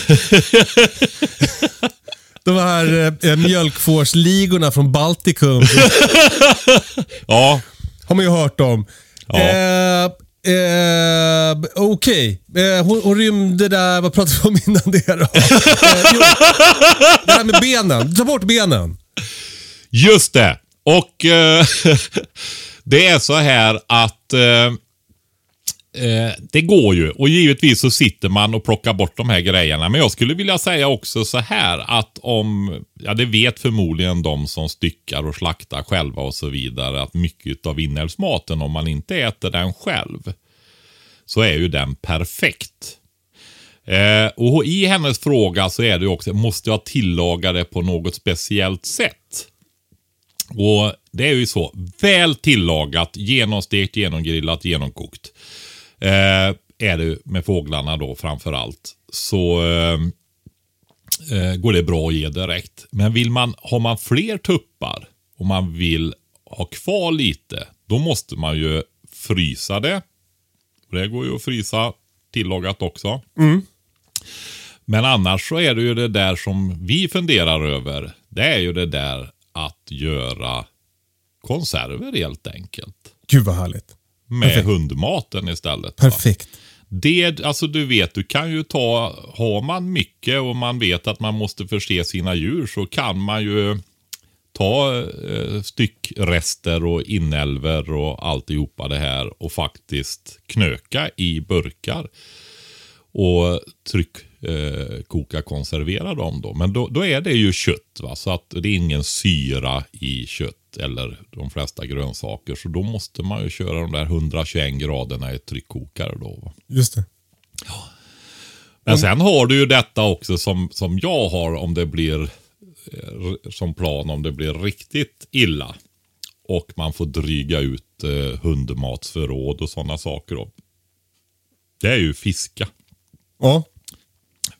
[LAUGHS] de här eh, mjölkfårsligorna från Baltikum [LAUGHS] Ja, har man ju hört om. Ja. Eh, eh, Okej, eh, hon, hon rymde där, vad pratade vi om innan det då? [LAUGHS] Eh, jo, det här med benen, ta bort benen. just det. Och eh, [LAUGHS] det är så här att eh, eh, det går ju. Och givetvis så sitter man och plockar bort de här grejerna. Men jag skulle vilja säga också så här att om, ja det vet förmodligen de som styckar och slaktar själva och så vidare, att mycket av inälvsmaten, om man inte äter den själv, så är ju den perfekt. Eh, och i hennes fråga så är det ju också, måste jag tillaga det på något speciellt sätt? Och det är ju så, väl tillagat, genomstekt, genomgrillat, genomkokt. Eh, är det med fåglarna då framför allt. Så eh, eh, går det bra att ge direkt. Men vill man, har man fler tuppar och man vill ha kvar lite, då måste man ju frysa det. Det går ju att frysa tillagat också. Men annars så är det ju det där som vi funderar över. Det är ju det där att göra konserver helt enkelt. Gud vad härligt. Med Perfekt. hundmaten istället. va? Perfekt. Det, alltså du vet, du kan ju ta, har man mycket och man vet att man måste förse sina djur så kan man ju ta eh, styckrester och inälvor och alltihopa det här och faktiskt knöka i burkar. Och tryck, eh, koka, konservera dem då. Men då, då är det ju kött va, så att det är ingen syra i eller de flesta grönsaker. Så då måste man ju köra de där 121 graderna i tryckkokare då. Va? Just det. Men sen har du ju detta också som, som jag har om det blir eh, som plan om det blir riktigt illa. Och man får dryga ut eh, hundmatsförråd och sådana saker. Då. Det är ju fiska. Ja.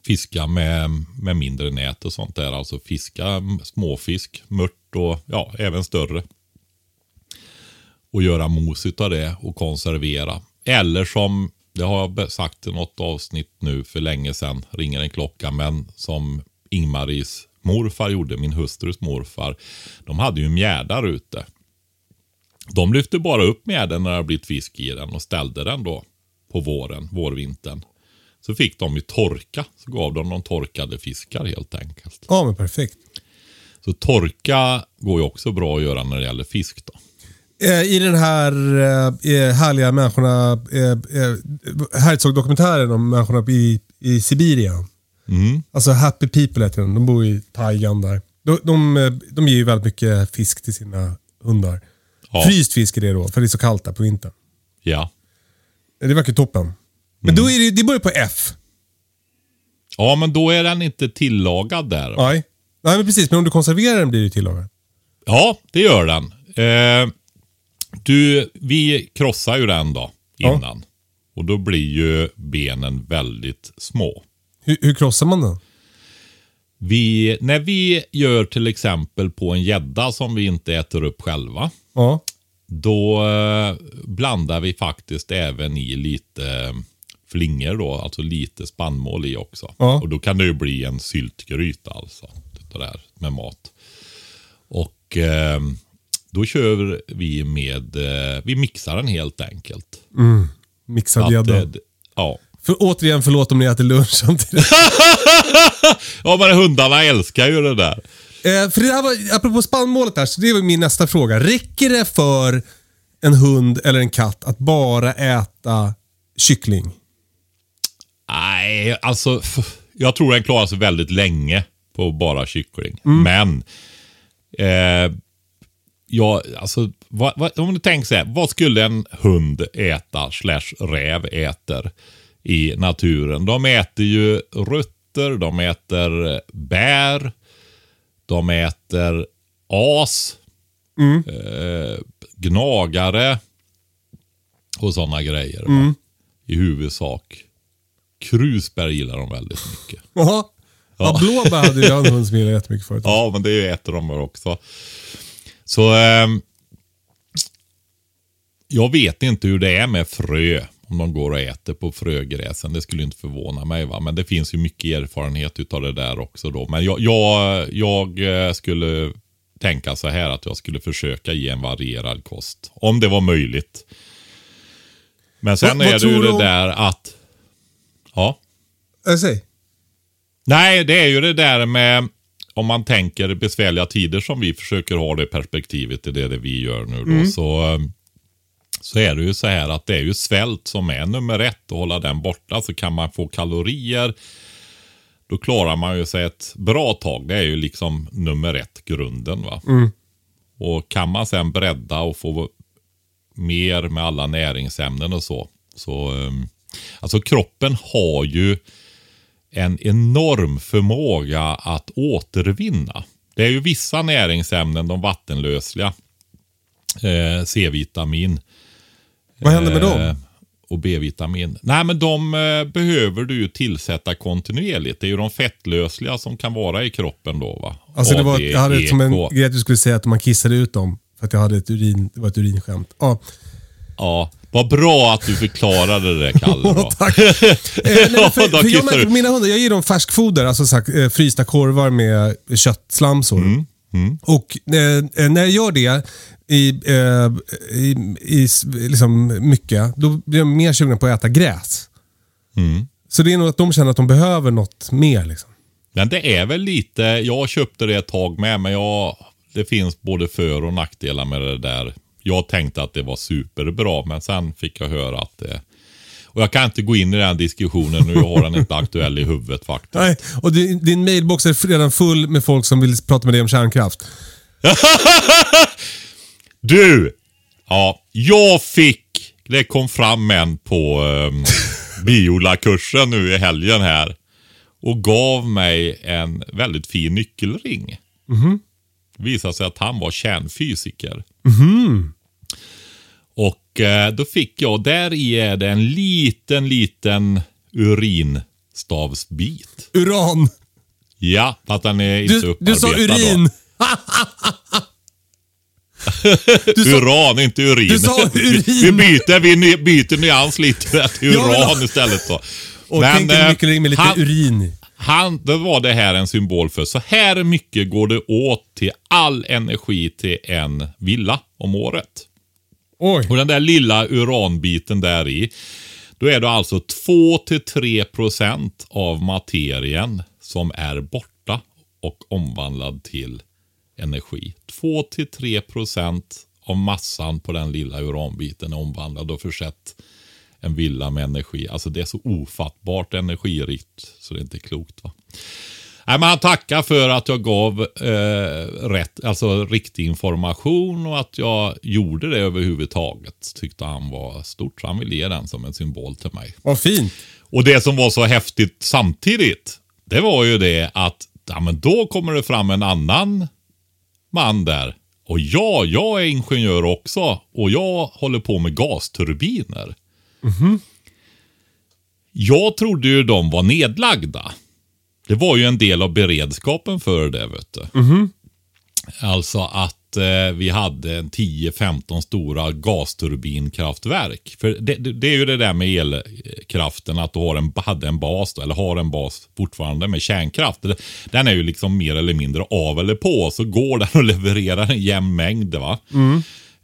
Fiska med, med mindre nät och sånt där. Alltså fiska småfisk, mört och ja, även större. Och göra mos av det och konservera. Eller som, det har jag sagt i något avsnitt nu för länge sedan, ringer en klocka, men som Ingmaris morfar gjorde, min hustrus morfar. De hade ju mjärdar ute. De lyfte bara upp mjädern när det blivit fisk i den och ställde den då på våren, vårvintern. Så fick de ju torka. Så gav de dem torkade fiskar helt enkelt. Ja, men perfekt. Så torka går ju också bra att göra när det gäller fisk då. Eh, I den här eh, härliga människorna, eh, eh, Herzog-dokumentären om människorna i, i Sibirien. Mm. Alltså Happy People heter den. De bor i taigan där. De, de, eh, de ger ju väldigt mycket fisk till sina hundar. Ja. Fryst fisk är det då, för det är så kallt där på vintern. Ja. Det verkar toppen. Men då är det, det börjar på F. Ja, men då är den inte tillagad där. Nej. Nej, men precis. Men om du konserverar den blir det tillagad. Ja, det gör den. Eh, du, vi krossar ju den då Ja. innan. Och då blir ju benen väldigt små. Hur, hur krossar man den? Vi, när vi gör till exempel på en gädda som vi inte äter upp själva. Ja. Då eh, blandar vi faktiskt även i lite flingor då, alltså lite spannmål i också. Ja. Och då kan det ju bli en syltgryta alltså. Det där med mat. Och eh, då kör vi med, eh, vi mixar den helt enkelt. Mixad Att, gädda. eh, ja. För, återigen, förlåt om ni äter lunch samtidigt. [LAUGHS] ja, men hundarna älskar ju det där. Eh, för det här var, apropå spannmålet där, så det var min nästa fråga. Räcker det för en hund eller en katt att bara äta kyckling? Nej, alltså jag tror den klarar sig väldigt länge på bara kyckling. Men, eh, ja, alltså, vad, vad, om du tänker så här, vad skulle en hund äta slash räv äter i naturen? De äter ju rötter, de äter bär, de äter as, eh, gnagare och sådana grejer. Va? I huvudsak. Krusbär gillar de väldigt mycket. [LAUGHS] Jaha. Ja, blåbär hade en hund som gillade jättemycket förut. Ja, men det äter de väl också. Så ehm, jag vet inte hur det är med frö. Om de går och äter på frögräsen. Det skulle inte förvåna mig. va. Men det finns ju mycket erfarenhet utav det där också. då. Men jag, jag, jag eh, skulle tänka så här att jag skulle försöka ge en varierad kost. Om det var möjligt. Men sen Vad- vad är det ju det om- där att... Ja. Säger. Nej, det är ju det där med om man tänker besvärliga tider som vi försöker ha det perspektivet i det, det vi gör nu då. Så, eh, så är det ju så här att det är ju svält som är nummer ett. Att hålla den borta så kan man få kalorier. Då klarar man ju sig ett bra tag. Det är ju liksom nummer ett, grunden. va. Och kan man sen bredda och få mer med alla näringsämnen och så. så eh, alltså kroppen har ju en enorm förmåga att återvinna. Det är ju vissa näringsämnen, de vattenlösliga, eh, C-vitamin Vad händer med eh, dem? och B-vitamin. Nej, men de eh, behöver du ju tillsätta kontinuerligt. Det är ju de fettlösliga som kan vara i kroppen då. Va? Alltså det var, jag hade som en EK. grej att du skulle säga att man kissade ut dem. För att jag hade ett urin, det var ett urinskämt. Ja, Ja, vad bra att du förklarade det, Kalle. Då. [LAUGHS] tack. Eh, nej, [LAUGHS] för, för jag märker på mina hundar, jag ger dem färskfoder, alltså sagt, eh, frysta korvar med köttslamsor. Mm, Och eh, eh, när jag gör det i, eh, i, i liksom mycket, då blir de mer sugna på att äta gräs. Mm. Så det är nog att de känner att de behöver något mer. Liksom. Men det är väl lite, jag köpte det ett tag med, men jag, det finns både för och nackdelar med det där. Jag tänkte att det var superbra, men sen fick jag höra att det... Och jag kan inte gå in i den diskussionen nu, jag har den inte aktuell i huvudet faktiskt. Nej, och din, din mailbox är redan full med folk som vill prata med dig om kärnkraft. [LAUGHS] Du! Ja, jag fick, det kom fram en på um, biolakursen nu i helgen här. Och gav mig en väldigt fin nyckelring. Det visade sig att han var kärnfysiker. Och eh, då fick jag, där i är det en liten, liten urinstavsbit. Uran. Ja, fast den är inte Du, upparbetad. du sa urin. [LAUGHS] Du sa, Uran, inte urin. Du sa [LAUGHS] urin. Vi byter, vi byter nyans lite där till [LAUGHS] uran istället då. och tänk en eh, nyckelring med lite han, urin han, då var det här en symbol för. Så här mycket går det åt till all energi till en villa om året. Oj. Och den där lilla uranbiten där i. Då är det alltså 2-3% av materien som är borta och omvandlad till energi. 2-3% av massan på den lilla uranbiten är omvandlad och försett en villa med energi. Alltså det är så ofattbart energirikt så det är inte klokt. va. Nej, men han tackar för att jag gav eh, rätt, alltså riktig information och att jag gjorde det överhuvudtaget. Tyckte han var stort. Så han ville ge den som en symbol till mig. Vad fint. Och det som var så häftigt samtidigt, det var ju det att ja, men då kommer det fram en annan man där. Och ja, jag är ingenjör också och jag håller på med gasturbiner. Jag trodde ju de var nedlagda. Det var ju en del av beredskapen för det, vet du. Alltså att eh, vi hade en 10-15 stora gasturbinkraftverk. För det, det, är ju det där med elkraften, att du har en, hade en bas, då, eller har en bas fortfarande med kärnkraft. Den är ju liksom mer eller mindre av eller på, så går den och [LAUGHS] levererar en jämn mängd. Va?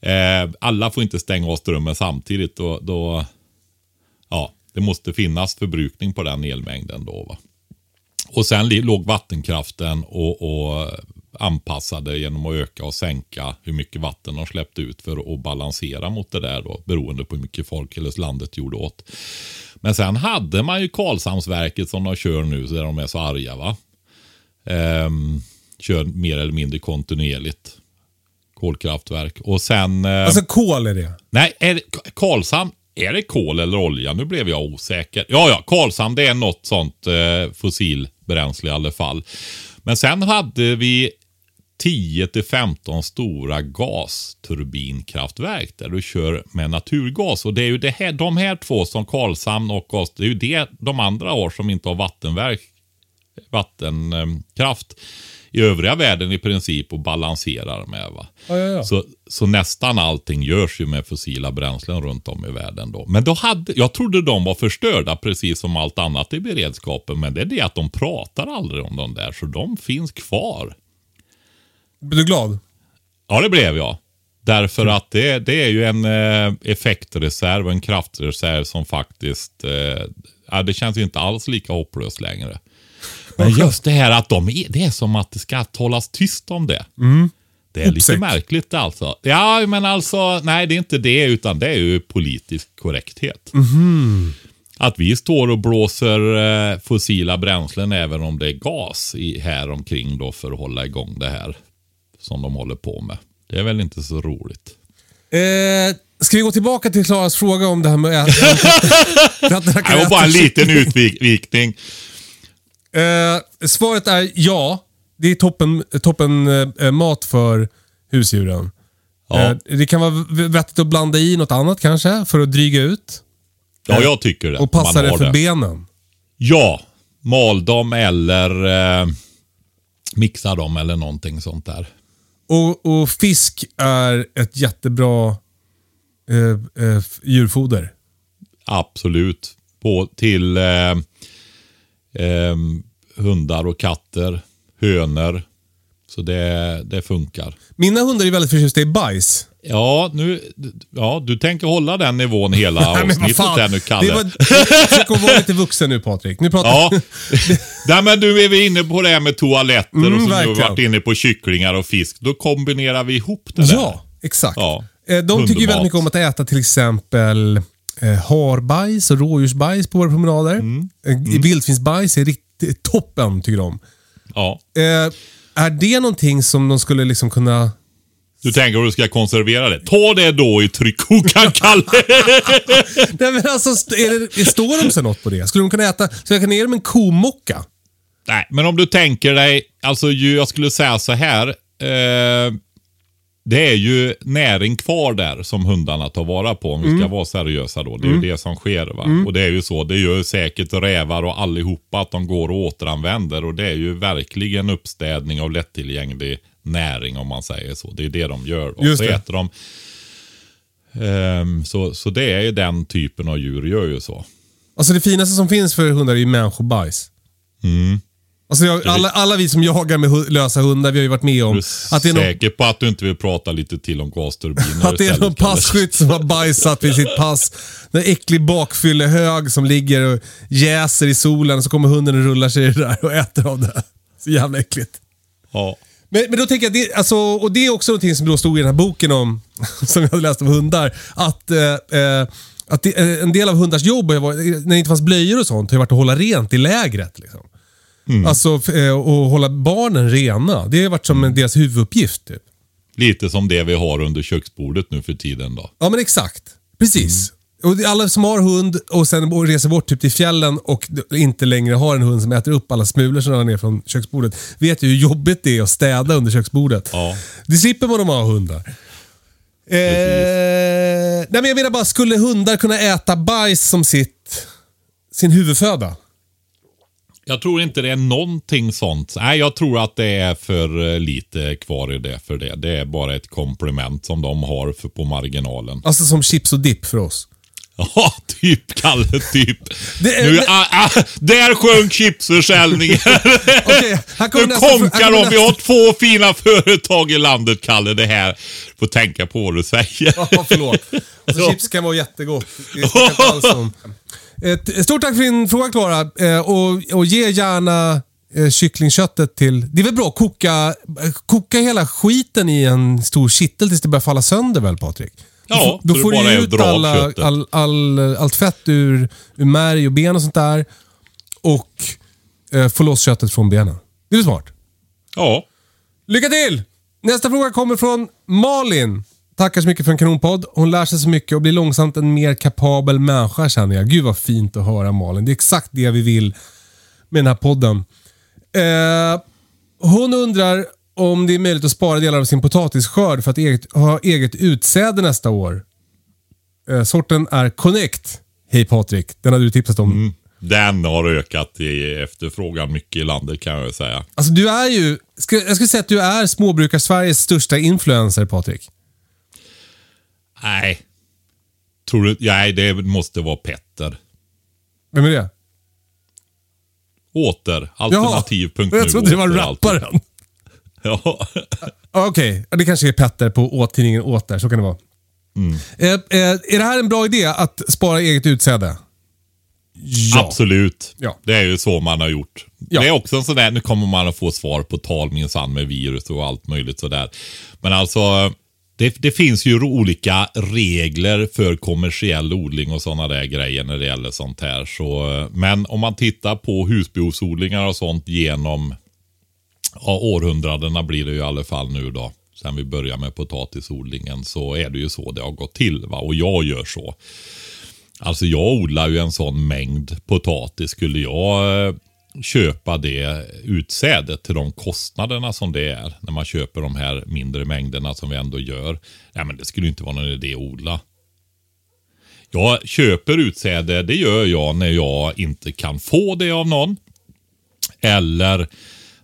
Eh, alla får inte stänga av strömmen samtidigt. Då, då, ja, det måste finnas förbrukning på den elmängden då. Va? Och sen låg vattenkraften och, och anpassade genom att öka och sänka hur mycket vatten de släppte ut för att balansera mot det där då, beroende på hur mycket folk eller landet gjorde åt. Men sen hade man ju Karlshamnsverket som de kör nu, där de är så arga va. Ehm, kör mer eller mindre kontinuerligt. Kolkraftverk. Och sen... eh, Alltså kol är det. Nej, är det, Karlshamn, är det kol eller olja? Nu blev jag osäker. Ja, ja, Karlshamn det är något sånt eh, bränsle i alla fall. Men sen hade vi 10-15 stora gasturbinkraftverk där du kör med naturgas. Och det är ju det här, de här två som Karlshamn och oss, det är ju det de andra har som inte har vattenverk, vattenkraft i övriga världen i princip och balanserar med. Va? Ja, ja, ja. Så, så nästan allting görs ju med fossila bränslen runt om i världen då. Men då hade, jag trodde de var förstörda precis som allt annat i beredskapen. Men det är det att de pratar aldrig om de där, så de finns kvar. Blir du glad? Ja, det blev jag. Därför att det, det är ju en eh, effektreserv, en kraftreserv som faktiskt, eh, det känns ju inte alls lika hopplöst längre. Men just det här att de är, det är som att det ska hållas tyst om det. Det är lite Uppsikt. märkligt alltså. Ja, men alltså, nej det är inte det, utan det är ju politisk korrekthet. Att vi står och blåser eh, fossila bränslen även om det är gas i, här omkring då för att hålla igång det här som de håller på med. Det är väl inte så roligt. Eh, ska vi gå tillbaka till Klaras fråga om det här med att [LAUGHS] att Det var bara en liten utvikning. Eh, svaret är ja. Det är toppen, toppen eh, mat för husdjuren. Ja. Eh, det kan vara vettigt att blanda i något annat kanske för att dryga ut. Ja, jag tycker det. Och passa det för benen. Ja, mal dem eller eh, mixa dem eller någonting sånt där. Och, och fisk är ett jättebra eh, eh, djurfoder. Absolut. På, till eh, hundar och katter, hönor. Så det, det funkar. Mina hundar är väldigt förtjusta i bajs. Ja, nu, ja, du tänker hålla den nivån hela [LAUGHS] avsnittet där nu, Kalle. Det var, försök att vara lite vuxen nu Patrik. Nu pratar Ja, Nej, men du är vi inne på det här med toaletter Mm, och du har verkligen. varit inne på kycklingar och fisk. Då kombinerar vi ihop det där. Ja, exakt. Ja, Eh, De tycker underbart. väldigt mycket om att äta till exempel eh, harbajs och rådjursbajs på våra promenader. Mm. Eh, Vildsvinsbajs är riktigt toppen tycker de. Ja. Eh, är det någonting som de skulle liksom kunna Du tänker att du ska konservera det. Ta det då i tryckkokaren, [LAUGHS] Kalle. [LAUGHS] Nej men alltså, är det, står de sig något på det? Skulle de kunna äta, så jag kan ner dem en komocka? Nej, men om du tänker dig, alltså ju, jag skulle säga så här. Eh, det är ju näring kvar där som hundarna tar vara på om vi ska vara seriösa då. Det är ju det som sker. va. Och det är ju så, det gör säkert rävar och allihopa att de går och återanvänder. Och det är ju verkligen uppstädning av lättillgänglig näring om man säger så. Det är det de gör. Och Just så det. äter de. Ehm, så, så det är ju den typen av djur gör ju så. Alltså det finaste som finns för hundar är ju människobajs. Alltså jag, alla, alla vi som jagar med lösa hundar, vi har ju varit med om du att det är någon, säker på att du inte vill prata lite till om gasturbiner [LAUGHS] att det är någon passkytt som har bajsat vid sitt pass. En äcklig bakfyllehög som ligger och jäser i solen och så kommer hunden och rullar sig i det där och äter av det. Så jävla äckligt. Ja. Men, men då tänker jag, det, alltså, och det är också någonting som då stod i den här boken om, [LAUGHS] som jag hade läst om hundar, att, eh, eh, att det, eh, en del av hundars jobb, när det inte fanns blöjor och sånt, har ju varit att hålla rent i lägret. Liksom. Alltså, f- eh, och hålla barnen rena. Det har varit som en deras huvuduppgift. Typ. Lite som det vi har under köksbordet nu för tiden då. Ja men exakt. Precis. Och det är alla som har hund och sen reser bort typ till fjällen och inte längre har en hund som äter upp alla smulor som ramlar ner från köksbordet. Vet ju hur jobbigt det är att städa under köksbordet. Ja. Det slipper man om man har hundar. Eh, nej men jag menar bara, skulle hundar kunna äta bajs som sitt, sin huvudföda? Jag tror inte det är någonting sånt. Nej, jag tror att det är för eh, lite kvar i det för det. Det är bara ett komplement som de har för på marginalen. Alltså som chips och dipp för oss. [LAUGHS] Ja, typ Kalle, typ. Det är- nu, det- ah, ah, där sjönk chipsförsäljningen. [LAUGHS] Kommer nu konkar de. Vi har två fina företag i landet, Kalle. Det här. Får tänka på vad du säger. Ja, förlåt. Alltså, [LAUGHS] chips kan vara jättegott. Det alls om. Ett stort tack för din fråga Klara. Eh, och, och ge gärna eh, kycklingköttet till... Det är väl bra att koka, eh, koka hela skiten i en stor kittel tills det börjar falla sönder väl Patrik? Ja, då så får du ut alla, all, all, allt fett ur, ur märg och ben och sånt där. Och eh, få loss köttet från benen. Det är smart. Ja. Lycka till! Nästa fråga kommer från Malin. Tackar så mycket för en kanonpodd. Hon lär sig så mycket och blir långsamt en mer kapabel människa känner jag. Gud vad fint att höra Malin. Det är exakt det vi vill med den här podden. Eh, hon undrar om det är möjligt att spara delar av sin potatisskörd för att eget, ha eget utsäde nästa år. Eh, sorten är Connect. Hej Patrik, den hade du tipsat om. Den har ökat i efterfrågan mycket i landet kan jag säga. Alltså du är ju, jag skulle säga att du är småbrukar-Sveriges största influencer Patrik. Nej. Tror du? Nej, det måste vara Petter. Vem är det? Åter. Alternativ.nu. jag trodde det var rapparen. [LAUGHS] Ja. Okej, Ja, det kanske är Petter på tidningen Åter. Så kan det vara. Mm. Eh, eh, är det här en bra idé att spara eget utsäde? Ja. Absolut. Ja. Det är ju så man har gjort. Ja. Det är också en sån där, nu kommer man att få svar på tal minsann med virus och allt möjligt sådär. Men alltså, det, det finns ju olika regler för kommersiell odling och sådana där grejer när det gäller sånt här. Så, men om man tittar på husbehovsodlingar och sånt genom ja, århundradena blir det ju i alla fall nu då. Sen vi började med potatisodlingen så är det ju så det har gått till. Va? Och jag gör så. Alltså jag odlar ju en sån mängd potatis. Skulle jag eh, köpa det utsädet till de kostnaderna som det är när man köper de här mindre mängderna som vi ändå gör. Ja, men det skulle inte vara någon idé att odla. Jag köper utsäde, det gör jag när jag inte kan få det av någon. Eller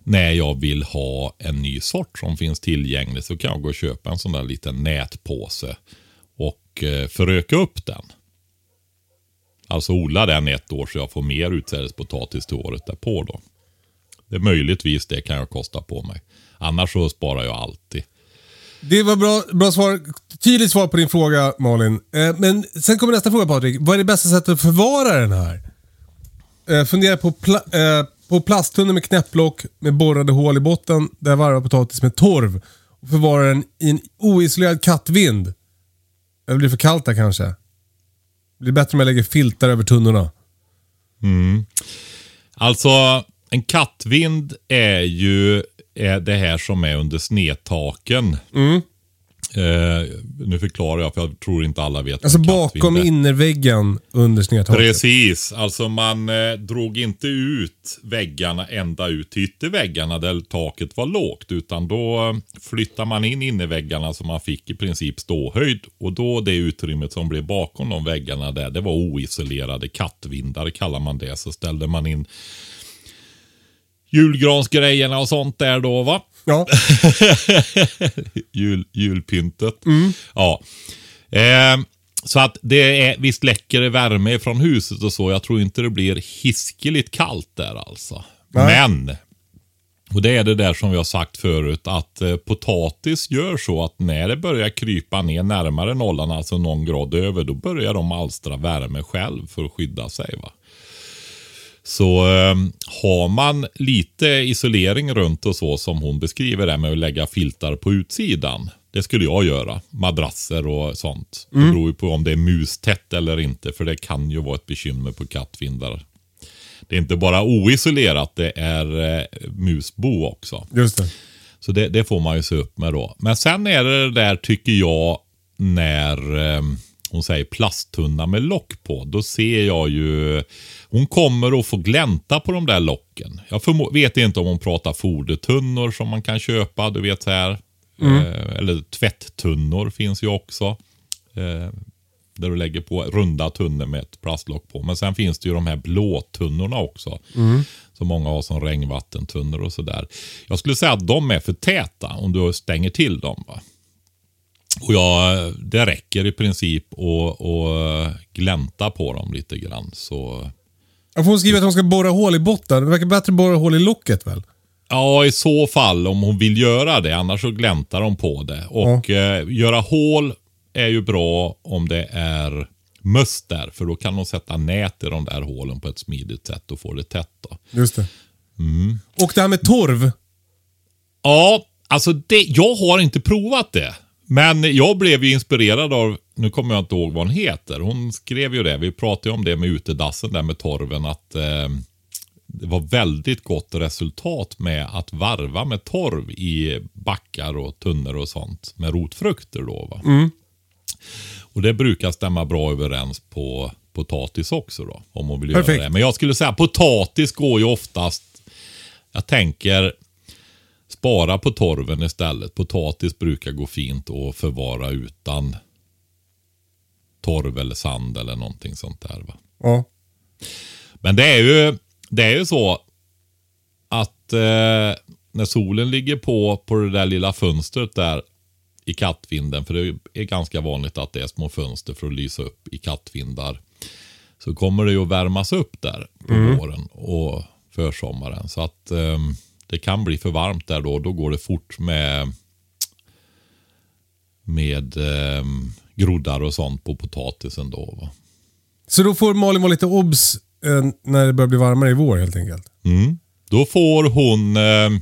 när jag vill ha en ny sort som finns tillgänglig så kan jag gå och köpa en sån där liten nätpåse och eh, föröka upp den. Alltså odla den ett år så jag får mer utsädespotatis till året därpå då. Det är möjligtvis det kan jag kosta på mig. Annars så sparar jag alltid. Det var bra, bra svar. Tydligt svar på din fråga Malin. Eh, men sen kommer nästa fråga Patrik. Vad är det bästa sättet att förvara den här? Eh, fundera på, pla- eh, på plasttunnor med knäpplock med borrade hål i botten där jag varvar potatis med torv. Och förvara den i en oisolerad kattvind. Eller blir för kallt där kanske? Det blir bättre om jag lägger filtar över tunnorna. Alltså, en kattvind är ju är det här som är under snedtaken. Eh, nu förklarar jag för jag tror inte alla vet Alltså bakom innerväggen under snedtaket. Precis, alltså man eh, drog inte ut väggarna ända ut till ytterväggarna där taket var lågt. Utan då eh, flyttade man in innerväggarna så man fick i princip ståhöjd. Och då det utrymmet som blev bakom de väggarna där, det var oisolerade kattvindar kallar man det. Så ställde man in julgransgrejerna och sånt där då va. Ja. [LAUGHS] Jul, julpyntet. Ja. Eh, så att det är, visst läcker det värme från huset och så. Jag tror inte det blir hiskeligt kallt där alltså. Nej. Men. Och det är det där som vi har sagt förut att eh, potatis gör så att när det börjar krypa ner närmare nollan, alltså någon grad över, då börjar de alstra värme själv för att skydda sig. va. Så eh, har man lite isolering runt och så som hon beskriver det med att lägga filtar på utsidan. Det skulle jag göra. Madrasser och sånt. Det beror ju på om det är mustätt eller inte. För det kan ju vara ett bekymmer på kattvindar. Det är inte bara oisolerat, det är eh, musbo också. Just det. Så det, det får man ju se upp med då. Men sen är det det där tycker jag när eh, hon säger plasttunna med lock på. Då ser jag ju, hon kommer att få glänta på de där locken. Jag vet inte om hon pratar fodertunnor som man kan köpa, du vet så här. Eh, eller tvätttunnor finns ju också. Eh, där du lägger på runda tunnor med ett plastlock på. Men sen finns det ju de här blåtunnorna också. Som många har som regnvattentunnor och sådär. Jag skulle säga att de är för täta om du stänger till dem. Va? Och jag, det räcker i princip att, att glänta på dem lite grann. Så Jag får skriva att hon ska borra hål i botten. Det verkar bättre att borra hål i locket väl? Ja, i så fall om hon vill göra det. Annars så gläntar de på det. Och eh, göra hål är ju bra om det är möss där. För då kan de sätta nät i de där hålen på ett smidigt sätt och få det tätt. Då. Just det. Mm. Och det här med torv. Ja, alltså det, jag har inte provat det. Men jag blev ju inspirerad av, nu kommer jag inte ihåg vad hon heter. Hon skrev ju det, vi pratade ju om det med utedassen där med torven. Att eh, det var väldigt gott resultat med att varva med torv i backar och tunnor och sånt. Med rotfrukter då va. Och det brukar stämma bra överens på potatis också då. Om man vill Perfekt. göra det. Men jag skulle säga potatis går ju oftast, jag tänker spara på torven istället. Potatis brukar gå fint att förvara utan torv eller sand eller någonting sånt där. Va? Ja. Men det är ju, det är ju så att eh, när solen ligger på på det där lilla fönstret där i kattvinden, för det är ganska vanligt att det är små fönster för att lysa upp i kattvindar, så kommer det ju att värmas upp där på våren och försommaren. Så att eh, det kan bli för varmt där då. Då går det fort med med eh, groddar och sånt på potatisen då. Va? Så då får Malin vara lite obs eh, när det börjar bli varmare i vår helt enkelt. Mm. Då får hon eh,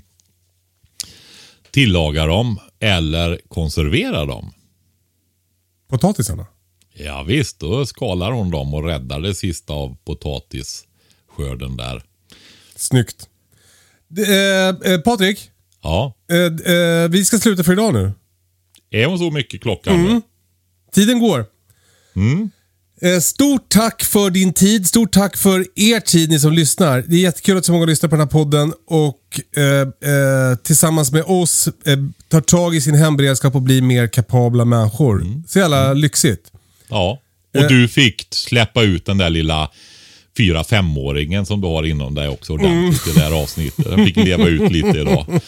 tillaga dem eller konservera dem. Potatisarna. Ja, visst, då skalar hon dem och räddar det sista av potatisskörden där. Snyggt. Eh, eh, Patrik, Ja, eh, eh, vi ska sluta för idag nu. är hon så mycket klockan nu? Tiden går. Eh, Stort tack för din tid. Stort tack för er tid, ni som lyssnar. Det är jättekul att så många lyssnar på den här podden och eh, eh, tillsammans med oss eh, tar tag i sin hemberedskap och blir mer kapabla människor. Så jävla lyxigt. Ja, och du fick släppa ut den där lilla fyra femåringen som du har inom dig också ordentligt i det här avsnittet. Den fick leva ut lite idag. [LAUGHS]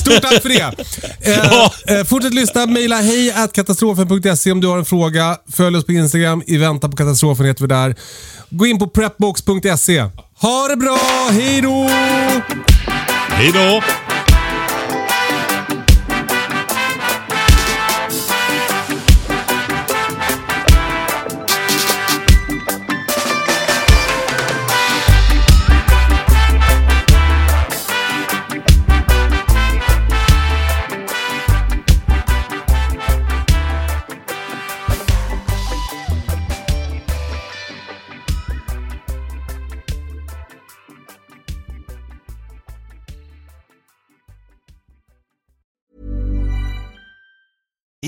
Stort tack för det. [LAUGHS] Eh, eh, fortsätt lyssna. Mejla hej katastrofen.se om du har en fråga. Följ oss på Instagram. I väntan på katastrofen heter vi där. Gå in på prepbox.se. Ha det bra. Hej då! Hej då!